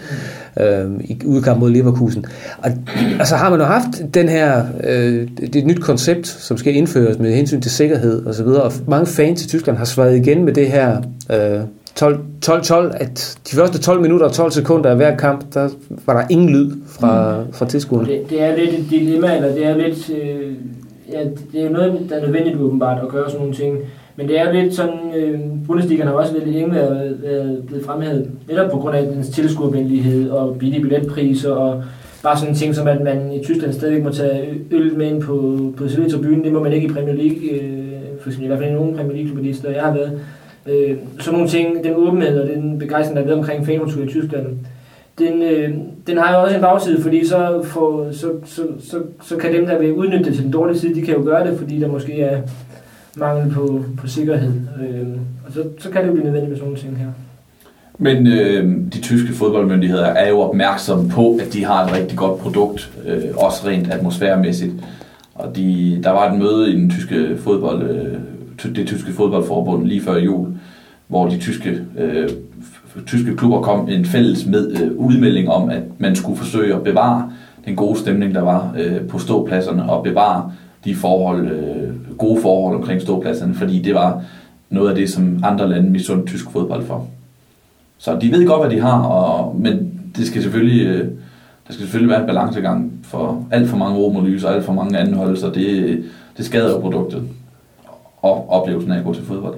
øh, i udkamp mod Leverkusen. Og, og så har man jo haft den her, øh, det er et nyt koncept, som skal indføres med hensyn til sikkerhed og så videre, og mange fans i Tyskland har svaret igen med det her øh, 12-12, at de første 12 minutter og 12 sekunder af hver kamp, der var der ingen lyd fra, fra tilskuerne. Det, det er lidt et dilemma, eller det er lidt... Øh, ja, det er noget, der er nødvendigt åbenbart at gøre sådan nogle ting. Men det er jo lidt sådan, øh, Bundesliga har også lidt længe været, blevet fremhævet, netop på grund af dens tilskuervenlighed og billige billetpriser og bare sådan en ting som, at man i Tyskland stadigvæk må tage øl med ind på, på tribunen. Det må man ikke i Premier League, øh, for eksempel, i hvert fald i nogle Premier League-klubber, jeg har været. Øh, sådan nogle ting, den åbenhed og den begejstring, der er ved omkring fankultur i Tyskland, den, øh, den har jo også en bagside, fordi så, får, så, så, så, så kan dem, der vil udnytte det til den dårlige side, de kan jo gøre det, fordi der måske er mangel på, på sikkerhed. Øh, og så, så kan det jo blive nødvendigt med sådan nogle ting her. Men øh, de tyske fodboldmyndigheder er jo opmærksomme på, at de har et rigtig godt produkt, øh, også rent atmosfæremæssigt. Og de, der var et møde i den tyske fodbold, øh, det tyske fodboldforbund lige før jul, hvor de tyske, øh, tyske klubber kom en fælles med, øh, udmelding om, at man skulle forsøge at bevare den gode stemning, der var øh, på ståpladserne, og bevare de forhold, øh, gode forhold omkring ståpladserne, fordi det var noget af det, som andre lande misundte tysk fodbold for. Så de ved godt, hvad de har, og, men det skal selvfølgelig, øh, der skal selvfølgelig være en balancegang for alt for mange romerlys og alt for mange anholdelser. Det, det skader jo produktet og oplevelsen af at gå til fodbold.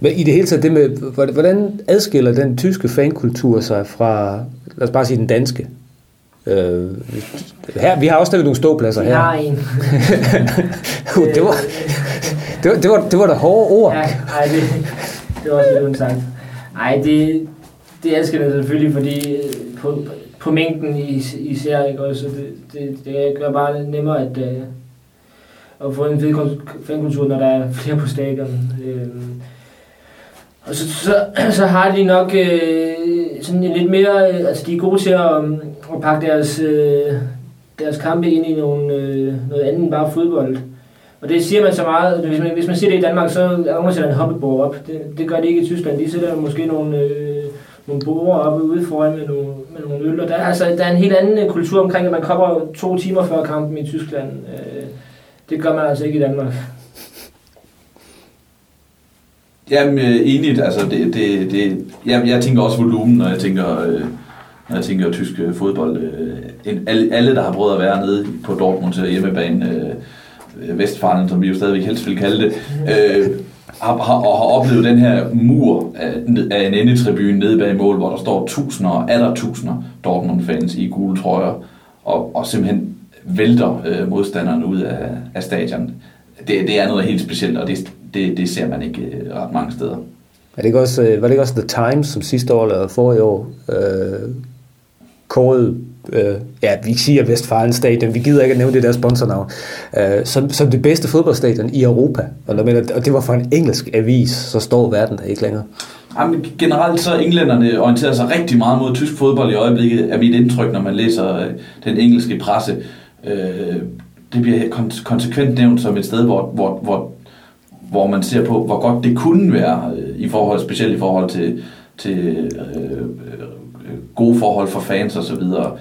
Men i det hele taget, det med, hvordan adskiller den tyske fankultur sig fra, lad os bare sige, den danske? Øh, her, vi har også stadig nogle ståpladser her. en. Uh, det, var, det, var, det, var, det var da hårde ord. Ja, ej, det, det var også lidt undsagt. Ej, det, det elsker det selvfølgelig, fordi øh, på, på mængden is- især, ikke også, det, det, det gør bare nemmere at, øh, at få en fed fankultur, når der er flere på stadion. Øh, og så, så, så har de nok øh, sådan lidt mere, øh, altså de er gode til at, og pakke deres, øh, deres kampe ind i nogle, øh, noget andet end bare fodbold. Og det siger man så meget, hvis man, hvis man siger det i Danmark, så er der sætter en hoppebord op. Det, det gør de ikke i Tyskland. De sætter måske nogle, øh, nogle borer op ude foran med nogle, med nogle øl. Og der, altså, der er en helt anden øh, kultur omkring, at man kommer to timer før kampen i Tyskland. Øh, det gør man altså ikke i Danmark. Jamen, øh, enigt, altså det, det, det, jamen, jeg tænker også volumen, når jeg tænker, øh, jeg tænker tysk øh, fodbold. Øh, en, alle, alle, der har prøvet at være nede på Dortmunds til hjemmebane, øh, Vestfalen, øh, som vi jo stadigvæk helst vil kalde det, øh, har, har, og har oplevet den her mur af, af en endetribune nede bag mål, hvor der står tusinder og atter tusinder Dortmund-fans i gule trøjer, og, og simpelthen vælter øh, modstanderne ud af, af stadion. Det, det er noget helt specielt, og det, det, det ser man ikke øh, ret mange steder. Er det ikke også, var det ikke også The Times, som sidste år eller forrige år, øh, kåret, øh, ja, vi siger Vestfalen Stadion, vi gider ikke at nævne det der sponsornavn, øh, som, som det bedste fodboldstadion i Europa. Og, når og det var for en engelsk avis, så står verden der ikke længere. Jamen, generelt så englænderne orienterer sig rigtig meget mod tysk fodbold i øjeblikket, er mit indtryk, når man læser øh, den engelske presse. Øh, det bliver kon- konsekvent nævnt som et sted, hvor, hvor, hvor, hvor man ser på, hvor godt det kunne være, øh, i forhold, specielt i forhold til, til øh, gode forhold for fans og så videre.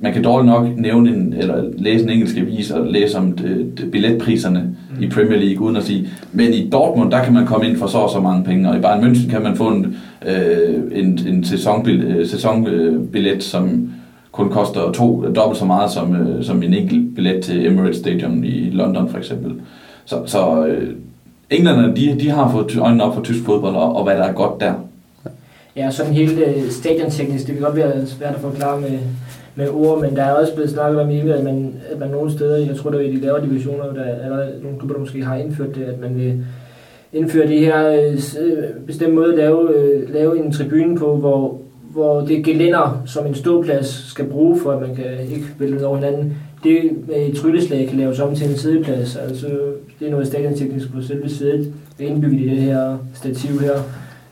Man kan dårligt nok nævne en, eller læse en engelsk avis og læse om det, det, billetpriserne mm. i Premier League, uden at sige, men i Dortmund, der kan man komme ind for så og så mange penge, og i Bayern München kan man få en, øh, en, en sæsonbillet, sæsonbillet, som kun koster to, dobbelt så meget som, øh, som en enkelt billet til Emirates Stadium i London for eksempel. Så, så øh, englænderne, de, de har fået øjnene op for tysk fodbold, og, og hvad der er godt der. Ja, sådan helt øh, stadionteknisk, det kan godt være svært at forklare med, med ord, men der er også blevet snakket om i at man, at man nogle steder, jeg tror det er i de lavere divisioner, der er nogle klubber, der måske har indført det, at man vil indføre det her øh, øh bestemt bestemte måde at lave, øh, lave en tribune på, hvor, hvor det gelænder, som en ståplads skal bruge, for at man kan ikke vælge over hinanden, det med et trylleslag kan laves om til en sideplads. Altså, det er noget stadionteknisk på selve sædet, indbygget i det her stativ her.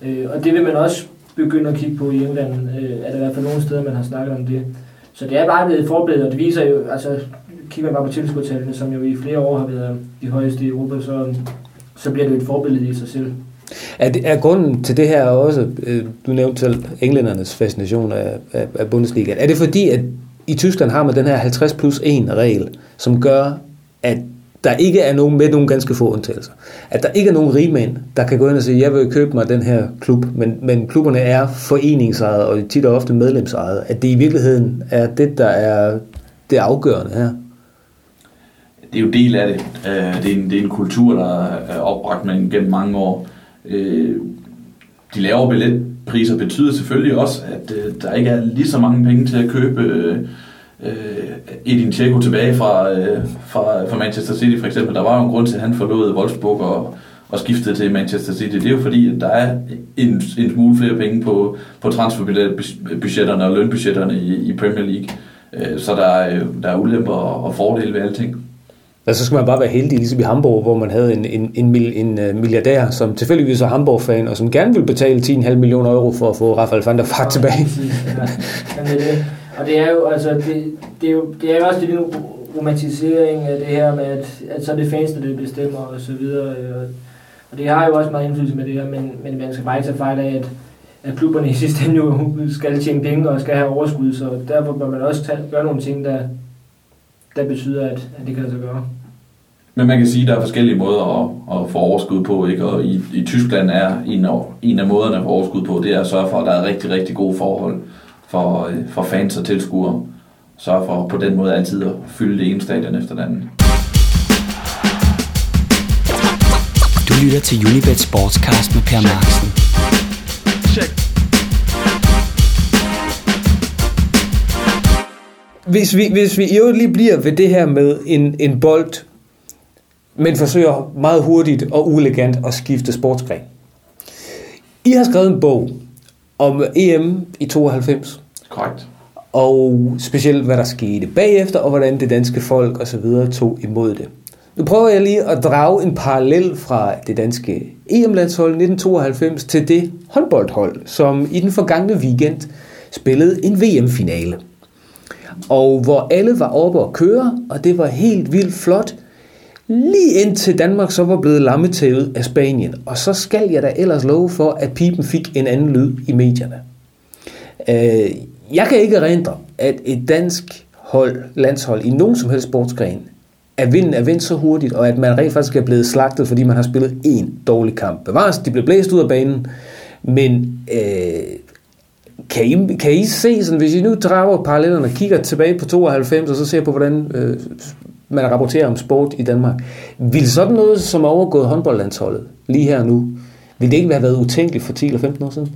Øh, og det vil man også begynde at kigge på i England, øh, er der i hvert fald nogle steder, man har snakket om det. Så det er bare blevet et forbillede, og det viser jo, altså kigger man bare på tilskudtallene, som jo i flere år har været de højeste i Europa, så, så bliver det jo et forbillede i sig selv. Er, det, er grunden til det her også, øh, du nævnte selv englændernes fascination af, af, af Bundesliga, er det fordi, at i Tyskland har man den her 50 plus 1 regel, som gør, der ikke er nogen med nogle ganske få undtagelser. At der ikke er nogen rigmænd, der kan gå ind og sige, jeg vil købe mig den her klub, men, men klubberne er foreningsejet og tit og ofte medlemsejet. At det i virkeligheden er det, der er det afgørende her. det er jo del af det. Øh, det er en, det er en kultur, der er opbragt man gennem mange år. Øh, de lavere billetpriser betyder selvfølgelig også, at øh, der ikke er lige så mange penge til at købe øh, øh, Edin Dzeko tilbage fra, øh, fra, fra Manchester City for eksempel. Der var jo en grund til, at han forlod Wolfsburg og, og skiftede til Manchester City. Det er jo fordi, at der er en, en smule flere penge på, på transferbudgetterne og lønbudgetterne i, i Premier League. Øh, Så der er, øh, der er ulemper og og fordele ved alting. Og så skal man bare være heldig, ligesom i Hamburg, hvor man havde en, en, en, mil- en uh, milliardær, som tilfældigvis er Hamburg-fan, og som gerne vil betale 10,5 millioner euro for at få Rafael van der Vaart tilbage. Ja, er det. Og det er jo, altså, det, det er jo, det er jo også det en romantisering af det her med, at, at så er det fansene, der bestemmer og så videre. Øh, og, og det har jo også meget indflydelse med det her, men, men man skal bare ikke tage fejl af, at, at klubberne i sidste ende jo skal tjene penge og skal have overskud, så derfor bør man også tage, gøre nogle ting, der, der betyder, at, at det kan lade sig gøre. Men man kan sige, at der er forskellige måder at, at få overskud på, ikke? og i, i Tyskland er en af, en af måderne at få overskud på, det er at sørge for, at der er rigtig, rigtig gode forhold for, for fans og tilskuere. Sørge for på den måde altid at fylde det ene stadion efter det andet. Du lytter til Unibet Sportscast med Per Marksen. Hvis vi, hvis vi øvrigt lige bliver ved det her med en, en bold, men forsøger meget hurtigt og uelegant at skifte sportsgren. I har skrevet en bog om EM i 92, Korrekt. og specielt hvad der skete bagefter, og hvordan det danske folk og så videre tog imod det. Nu prøver jeg lige at drage en parallel fra det danske EM-landshold 1992 til det håndboldhold, som i den forgangne weekend spillede en VM-finale. Og hvor alle var oppe og køre, og det var helt vildt flot. Lige indtil Danmark så var blevet lammetævet af Spanien. Og så skal jeg da ellers love for, at pipen fik en anden lyd i medierne. Øh, jeg kan ikke erindre, at et dansk hold, landshold i nogen som helst sportsgren, at vinden er vendt så hurtigt, og at man rent faktisk er blevet slagtet, fordi man har spillet en dårlig kamp. Bevares, de blev blæst ud af banen, men øh, kan, I, kan I se, sådan, hvis I nu drager parallellerne og kigger tilbage på 92, og så ser på, hvordan øh, man rapporterer om sport i Danmark, vil sådan noget, som er overgået håndboldlandsholdet lige her nu, vil det ikke have været utænkeligt for 10 eller 15 år siden?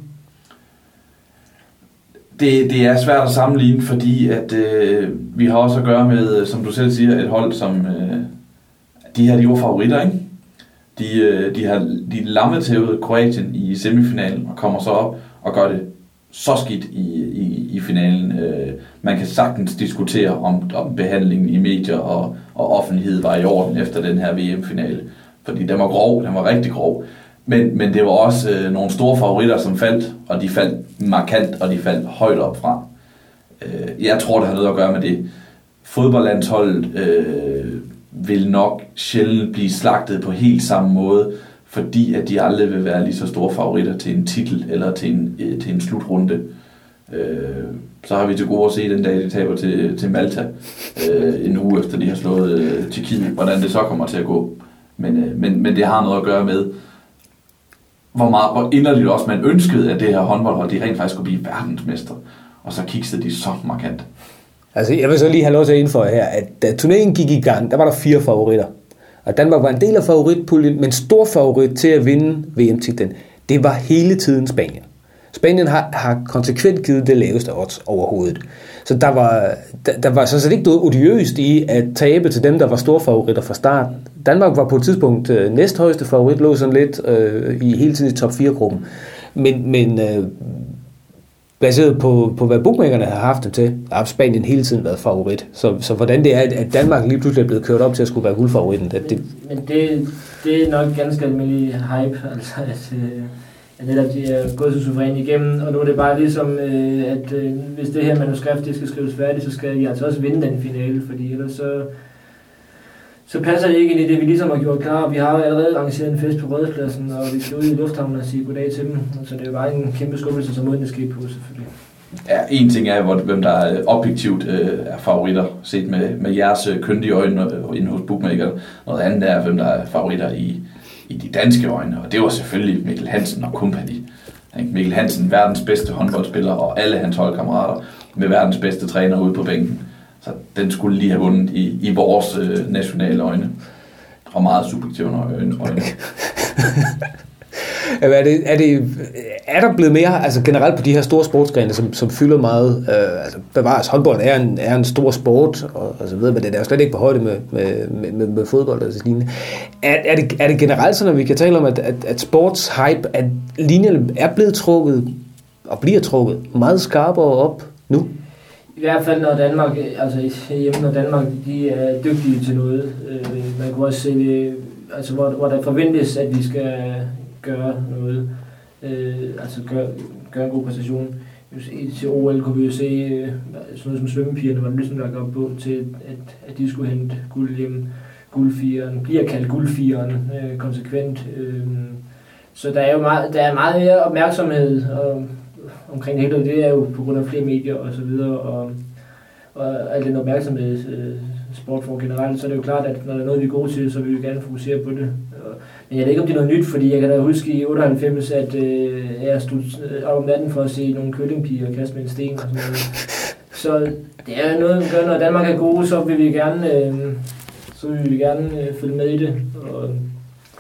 Det, det er svært at sammenligne, fordi at øh, vi har også at gøre med, øh, som du selv siger, et hold, som øh, de her, de var favoritter, ikke? De, øh, de har de lammetævet Kroatien i semifinalen og kommer så op og gør det så skidt i, i, i finalen. Øh, man kan sagtens diskutere om, om behandlingen i medier og, og offentlighed var i orden efter den her VM-finale. Fordi den var grov, den var rigtig grov. Men, men det var også øh, nogle store favoritter, som faldt, og de faldt markant, og de faldt højt op fra. Øh, jeg tror, det har noget at gøre med det. Fodboldlandsholdet øh, vil nok sjældent blive slagtet på helt samme måde, fordi at de aldrig vil være lige så store favoritter til en titel eller til en, øh, til en slutrunde. Øh, så har vi til gode at se den dag, de taber til, til Malta øh, en uge efter, de har slået øh, Tjekkiet, hvordan det så kommer til at gå. Men, øh, men, men det har noget at gøre med, hvor, meget, hvor inderligt også man ønskede, at det her håndboldhold, de rent faktisk skulle blive verdensmester. Og så kiksede de så markant. Altså, jeg vil så lige have lov til at indføje her, at da turneringen gik i gang, der var der fire favoritter. Og Danmark var en del af favoritpuljen, men stor favorit til at vinde VM-titlen, det var hele tiden Spanien. Spanien har, har konsekvent givet det laveste odds overhovedet. Så der var, der, der var sådan set ikke noget odiøst i at tabe til dem, der var store favoritter fra start. Danmark var på et tidspunkt øh, næsthøjeste favorit, lå sådan lidt øh, i hele tiden i top 4-gruppen. Men, men øh, baseret på, på hvad bookmakerne har haft dem til, har Spanien hele tiden været favorit. Så, så hvordan det er, at Danmark lige pludselig er blevet kørt op til at skulle være guldfavoritten, det, det, Men det, det er nok ganske almindelig hype, altså at, øh, at netop de er gået så suverænt igennem, og nu er det bare ligesom, øh, at øh, hvis det her manuskript det skal skrives færdigt, så skal de altså også vinde den finale, fordi ellers så, så passer det ikke ind i det, vi ligesom har gjort klar. Vi har jo allerede arrangeret en fest på Rødepladsen, og vi skal ud i lufthavnen og sige goddag til dem, så det er jo bare en kæmpe skuffelse, som måden det skete på, selvfølgelig. Ja, en ting er, hvor, hvem der er objektivt øh, er favoritter, set med, med jeres øh, kyndige øjne øh, inde hos Bookmaker. Noget andet er, hvem der er favoritter i, i de danske øjne, og det var selvfølgelig Mikkel Hansen og company. Mikkel Hansen, verdens bedste håndboldspiller, og alle hans holdkammerater med verdens bedste træner ude på bænken. Så den skulle lige have vundet i, i vores øh, nationale øjne. Og meget subjektive øjne. øjne. Er, det, er, det, er der blevet mere, altså generelt på de her store sportsgrene, som, som fylder meget, øh, altså bevares, håndbold er en, er en stor sport, og, og så videre, men det er jo slet ikke på højde med, med, med, med, med fodbold og så lignende. Er, er, det, er det generelt sådan, at vi kan tale om, at, at, at sportshype, at linjerne er blevet trukket, og bliver trukket meget skarpere op nu? I hvert fald når Danmark, øh, altså hjemme når Danmark, de er dygtige til noget. Øh, man kunne også se det, altså hvor, hvor der forventes, at vi skal gøre noget, øh, altså gøre, gøre en god præstation. Til OL kunne vi jo se øh, sådan noget som svømmepigerne var ligesom lagt op på til, at, at de skulle hente guld hjem. Guldfieren bliver kaldt guldfieren øh, konsekvent. Øh, så der er jo meget, der er meget mere opmærksomhed og, omkring det hele, det er jo på grund af flere medier og så videre, og, og al den opmærksomhed øh, sport får generelt, så er det jo klart, at når der er noget, vi er gode til, så vil vi gerne fokusere på det. Men jeg ved ikke, om det er noget nyt, fordi jeg kan da huske i 98, at øh, jeg stod øh, op om natten for at se nogle køllingpiger kaste med en sten og sådan noget. Så det er noget, vi gør, når Danmark er gode, så vil vi gerne, øh, så vil vi gerne øh, følge med i det. Og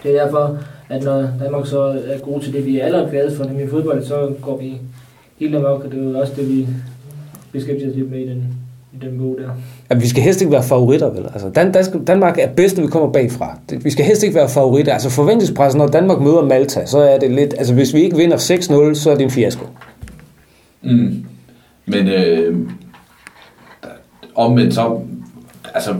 det er derfor, at når Danmark så er gode til det, vi er allerede glade for, nemlig fodbold, så går vi helt amok, og det er også det, vi beskæftiger os lidt med i den, i den bog der. At vi skal helst ikke være favoritter, vel? Altså, Dan, Dan, Danmark er bedst, når vi kommer bagfra. Vi skal helst ikke være favoritter. Altså forventningspressen, når Danmark møder Malta, så er det lidt... Altså hvis vi ikke vinder 6-0, så er det en fiasko. Mm. Men øh, omvendt så, altså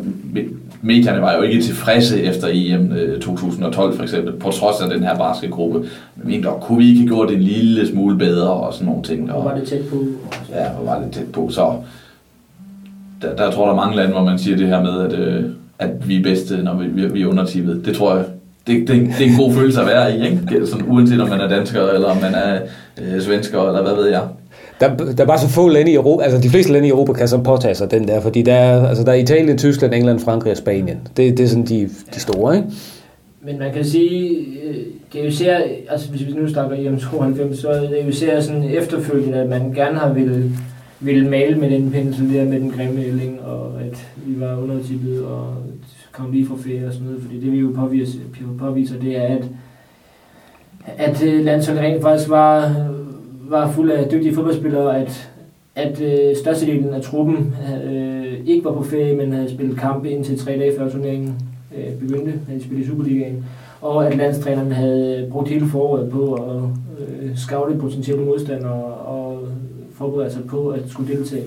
medierne var jo ikke tilfredse efter EM øh, 2012 for eksempel, på trods af den her barske gruppe. Men mente, "Åh, kunne vi ikke have gjort det en lille smule bedre og sådan nogle ting. Og var det tæt på. Ja, og var lidt tæt på. Så der, der tror der er mange lande, hvor man siger det her med, at, øh, at vi er bedste, når vi, vi, vi er undertippet. Det tror jeg, det, det, det er en god følelse at være i, ikke? Det Sådan, uanset om man er dansker, eller om man er øh, svensker, eller hvad ved jeg. Der, der er bare så få lande i Europa, altså de fleste lande i Europa kan så påtage sig den der, fordi der er, altså der er Italien, Tyskland, England, Frankrig og Spanien. Det, det er sådan de, de store, ikke? Men man kan sige, øh, det er jo især, altså hvis vi nu snakker i om 92, så er det jo især sådan efterfølgende, at man gerne har ville, ville male med den pensel der med den grimme ælling, og at vi var undertippet og kom lige fra ferie og sådan noget, fordi det vi jo påviser, påviser det er, at, at øh, landsholdet rent faktisk var, var fuld af dygtige fodboldspillere, at, at øh, størstedelen af truppen øh, ikke var på ferie, men havde spillet kampe indtil tre dage før turneringen øh, begyndte, havde spillet i Superligaen, og at landstræneren havde brugt hele foråret på at øh, scoute potentielle modstandere og forberede sig på at skulle deltage.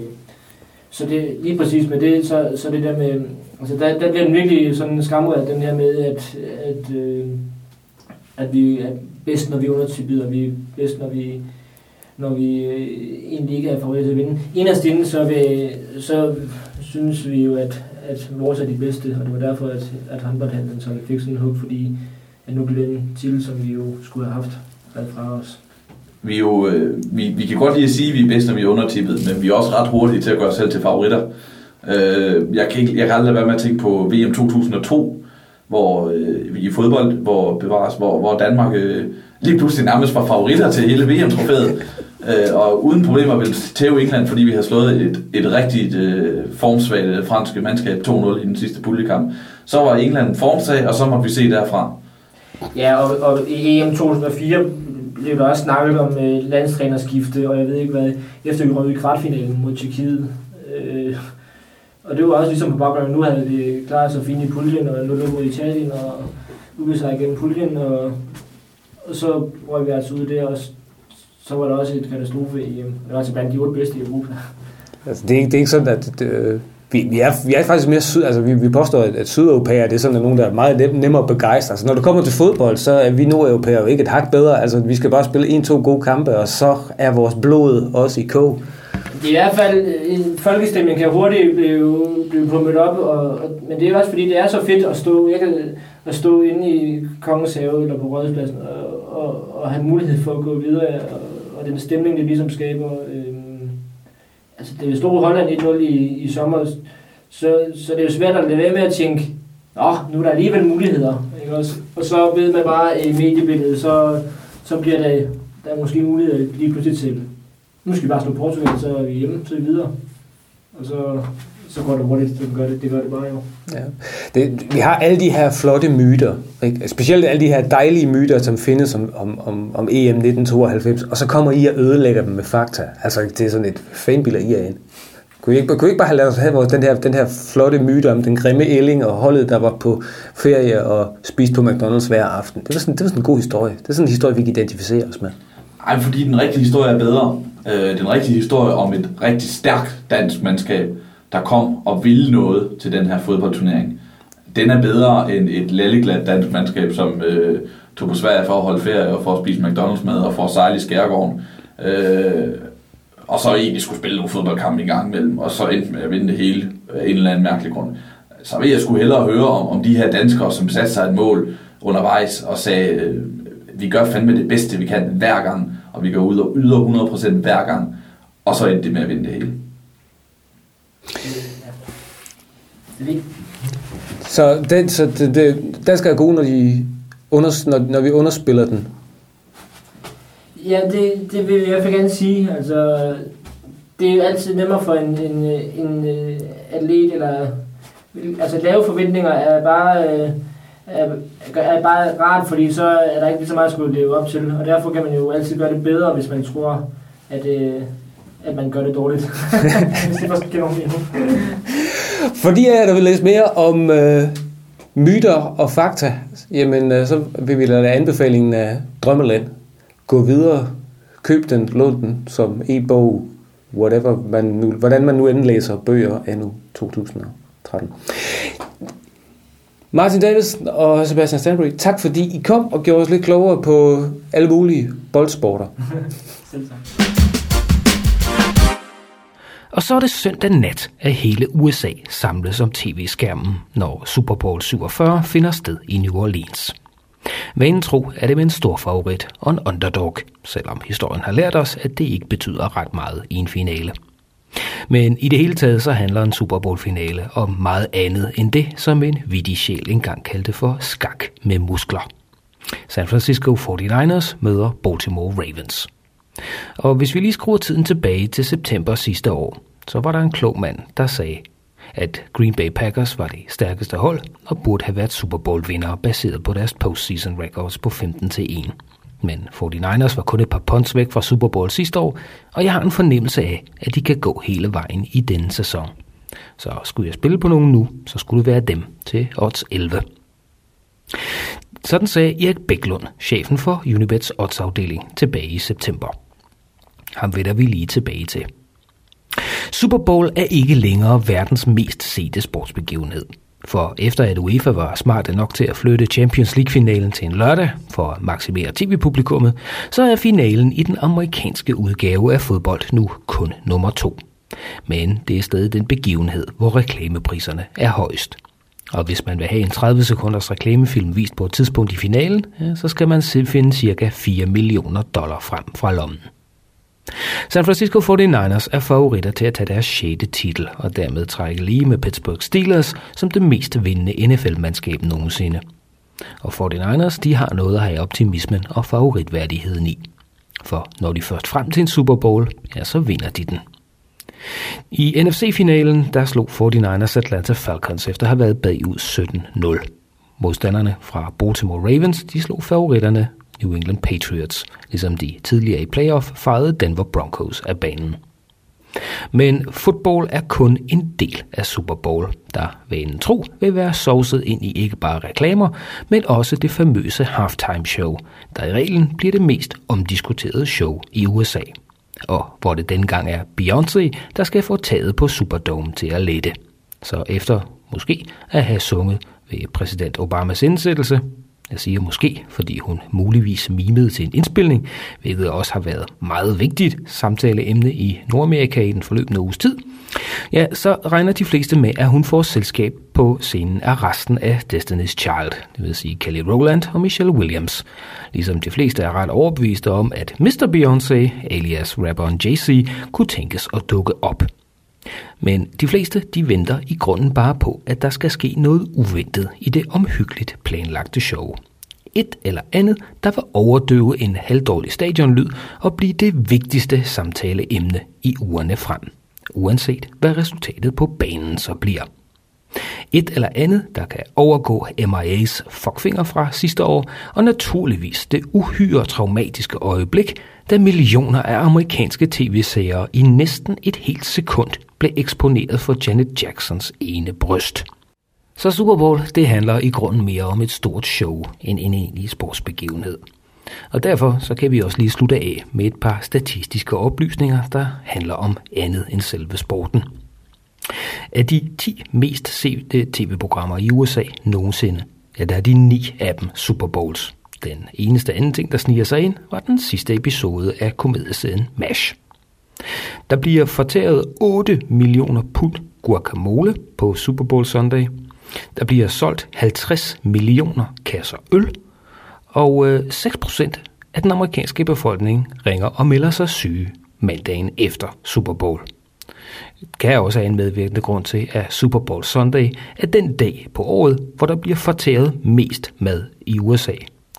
Så det lige præcis med det, så, så det der med, altså der, der bliver den virkelig sådan skamret, den her med, at, at, øh, at vi er bedst, når vi undertilbyder, vi er bedst, når vi, når vi øh, egentlig ikke er favoritter til at vinde. Inderst inden, så, vil, så synes vi jo, at, at vores er de bedste, og det var derfor, at, at håndboldhandlen så fik sådan en hug, fordi at nu blev den titel, som vi jo skulle have haft faldt fra os. Vi, jo, øh, vi, vi kan godt lige sige, at vi er bedst, når vi er undertippet, men vi er også ret hurtige til at gøre os selv til favoritter. Øh, jeg, kan ikke, jeg kan aldrig være med at tænke på VM 2002, hvor øh, i fodbold, hvor bevares, hvor, hvor Danmark øh, lige pludselig nærmest var favoritter til hele VM-trofæet. øh, og uden problemer ville tæve England, fordi vi har slået et, et rigtigt øh, formsvagt øh, franske mandskab 2-0 i den sidste puljekamp. Så var England formsag, og så måtte vi se derfra. Ja, og, og i EM 2004 blev der også snakket om øh, landstrænerskifte, og jeg ved ikke hvad, efter vi røg i kvartfinalen mod Tjekkiet. Øh, og det var også ligesom på baggrund, nu havde vi klaret sig fint i puljen, og nu mod Italien, og udvide sig igennem puljen, og, og så røg vi altså ud der, og så var der også et katastrofe i øh, EM. Det var altså blandt de otte bedste i Europa. Altså, det, er, ikke- det er ikke sådan, at det, vi, vi, er, vi er faktisk mere syd, altså vi, vi påstår, at, at sydeuropæere det er sådan at nogen, der er meget nem, nemmere at begejstre. Altså, når det kommer til fodbold, så er vi nordeuropæere jo ikke et hak bedre. Altså, vi skal bare spille en-to gode kampe, og så er vores blod også i kog. Det er i hvert fald, øh, en folkestemning kan hurtigt blive, blive pumpet op, og, og, men det er også fordi, det er så fedt at stå, jeg kan, at stå inde i Kongens Have eller på Rådhuspladsen og, og, og have mulighed for at gå videre, og, og den stemning, det ligesom skaber. Øhm, altså, det er store Holland 1-0 i, i sommer, så, så det er jo svært at lade være med at tænke, Nå, nu er der alligevel muligheder. Ikke også? Og så ved man bare i mediebilledet, så, så bliver der, der er måske muligheder lige pludselig til nu skal vi bare slå Portugal, så er vi hjemme, så er vi videre. Og så, så går det hurtigt, så gør det, det gør det bare jo. Ja. Det, vi har alle de her flotte myter, ikke? Altså, specielt alle de her dejlige myter, som findes om, om, om, om EM 1992, og så kommer I og ødelægger dem med fakta. Altså, det er sådan et fanbillede, I er ind. Kunne I ikke, kunne I ikke bare have lavet have vores, den, her, den her flotte myte om den grimme Elling og holdet, der var på ferie og spiste på McDonald's hver aften? Det var sådan, det var sådan en god historie. Det er sådan en historie, vi kan identificere os med. Ej, fordi den rigtige historie er bedre. Øh, den rigtige historie om et rigtig stærkt dansk mandskab, der kom og ville noget til den her fodboldturnering. Den er bedre end et lalleglat dansk mandskab, som øh, tog på Sverige for at holde ferie og for at spise McDonald's mad og for at sejle i skærgården. Øh, og så egentlig skulle spille nogle fodboldkampe i gang imellem, og så endte med at vinde det hele af en eller anden mærkelig grund. Så vil jeg skulle hellere høre om, om de her danskere, som satte sig et mål undervejs og sagde, øh, vi gør fandme det bedste, vi kan hver gang, og vi går ud og yder 100% hver gang, og så endte det med at vinde det hele. Det Så, den, så det, det, danskere er gode, når, de under, når, når vi underspiller den. Ja, det, det vil jeg i hvert fald gerne sige. Altså, det er jo altid nemmere for en, en, en øh, atlet, eller altså lave forventninger er bare, øh, er, er bare rart, fordi så er der ikke lige så meget at skulle leve op til. Og derfor kan man jo altid gøre det bedre, hvis man tror, at, øh, at man gør det dårligt. hvis det måske giver nogen mening. Fordi jeg der vil læse mere om øh, myter og fakta, jamen øh, så vil vi lade anbefalingen af Drømmeland gå videre, køb den, lån den som e-bog, whatever man nu, hvordan man nu end læser bøger nu 2013. Martin Davidsen og Sebastian Stanbury, tak fordi I kom og gjorde os lidt klogere på alle mulige boldsporter. Selv tak. Og så er det søndag nat, at hele USA samles om tv-skærmen, når Super Bowl 47 finder sted i New Orleans. Vanen tro er det med en stor favorit og en underdog, selvom historien har lært os, at det ikke betyder ret meget i en finale. Men i det hele taget så handler en Super Bowl finale om meget andet end det, som en vidig sjæl engang kaldte for skak med muskler. San Francisco 49ers møder Baltimore Ravens. Og hvis vi lige skruer tiden tilbage til september sidste år, så var der en klog mand, der sagde, at Green Bay Packers var det stærkeste hold og burde have været Super Bowl vinder baseret på deres postseason records på 15-1. Men 49ers var kun et par punts væk fra Super Bowl sidste år, og jeg har en fornemmelse af, at de kan gå hele vejen i denne sæson. Så skulle jeg spille på nogen nu, så skulle det være dem til odds 11. Sådan sagde Erik Bæklund, chefen for Unibets oddsafdeling, tilbage i september. Ham vender vi lige tilbage til. Super Bowl er ikke længere verdens mest sete sportsbegivenhed. For efter at UEFA var smart nok til at flytte Champions League-finalen til en lørdag for at maksimere tv-publikummet, så er finalen i den amerikanske udgave af fodbold nu kun nummer to. Men det er stadig den begivenhed, hvor reklamepriserne er højst. Og hvis man vil have en 30 sekunders reklamefilm vist på et tidspunkt i finalen, ja, så skal man finde ca. 4 millioner dollar frem fra lommen. San Francisco 49ers er favoritter til at tage deres 6. titel, og dermed trække lige med Pittsburgh Steelers som det mest vindende NFL-mandskab nogensinde. Og 49ers de har noget at have optimismen og favoritværdigheden i. For når de først frem til en Super Bowl, ja, så vinder de den. I NFC-finalen, der slog 49ers Atlanta Falcons efter at have været bagud 17-0. Modstanderne fra Baltimore Ravens, de slog favoritterne New England Patriots, ligesom de tidligere i playoff fejrede Denver Broncos af banen. Men fodbold er kun en del af Super Bowl, der vanen tro vil være sovset ind i ikke bare reklamer, men også det famøse halftime show, der i reglen bliver det mest omdiskuterede show i USA. Og hvor det dengang er Beyoncé, der skal få taget på Superdome til at lette. Så efter måske at have sunget ved præsident Obamas indsættelse, jeg siger måske, fordi hun muligvis mimede til en indspilning, hvilket også har været meget vigtigt samtaleemne i Nordamerika i den forløbende uges tid. Ja, så regner de fleste med, at hun får selskab på scenen af resten af Destiny's Child, det vil sige Kelly Rowland og Michelle Williams. Ligesom de fleste er ret overbeviste om, at Mr. Beyoncé, alias rapperen Jay-Z, kunne tænkes at dukke op. Men de fleste de venter i grunden bare på, at der skal ske noget uventet i det omhyggeligt planlagte show. Et eller andet, der vil overdøve en halvdårlig stadionlyd og blive det vigtigste samtaleemne i ugerne frem, uanset hvad resultatet på banen så bliver. Et eller andet, der kan overgå MIA's fuckfinger fra sidste år, og naturligvis det uhyre traumatiske øjeblik, da millioner af amerikanske tv-seere i næsten et helt sekund blev eksponeret for Janet Jacksons ene bryst. Så Super Bowl, det handler i grunden mere om et stort show end en egentlig sportsbegivenhed. Og derfor så kan vi også lige slutte af med et par statistiske oplysninger, der handler om andet end selve sporten. Af de 10 mest sete tv-programmer i USA nogensinde, ja, der er de 9 af dem Super Bowls. Den eneste anden ting, der sniger sig ind, var den sidste episode af komedieserien MASH. Der bliver fortæret 8 millioner pund guacamole på Super Bowl Sunday. Der bliver solgt 50 millioner kasser øl, og øh, 6% af den amerikanske befolkning ringer og melder sig syge mandagen efter Super Bowl. Det kan også have en medvirkende grund til, at Super Bowl Sunday er den dag på året, hvor der bliver fortæret mest mad i USA.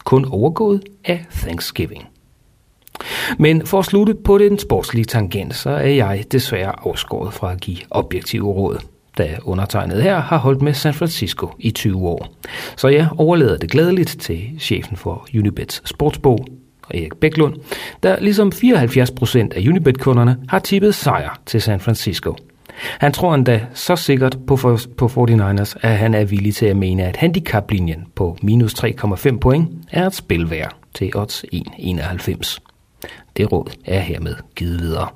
Kun overgået af Thanksgiving. Men for at slutte på den sportslige tangent, så er jeg desværre afskåret fra at give objektive råd, da undertegnet her har holdt med San Francisco i 20 år. Så jeg overlader det glædeligt til chefen for Unibets sportsbog, Erik Bæklund, der ligesom 74% af Unibet-kunderne har tippet sejr til San Francisco. Han tror endda så sikkert på, for, på 49ers, at han er villig til at mene, at handicaplinjen på minus 3,5 point er et spil værd til odds 1,91. Det råd er hermed givet videre.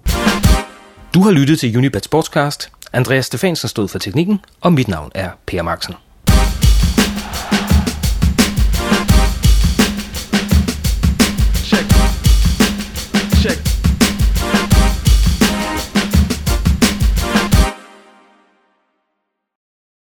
Du har lyttet til Unibet Sportscast. Andreas Stefansen stod for teknikken, og mit navn er Per Marksen.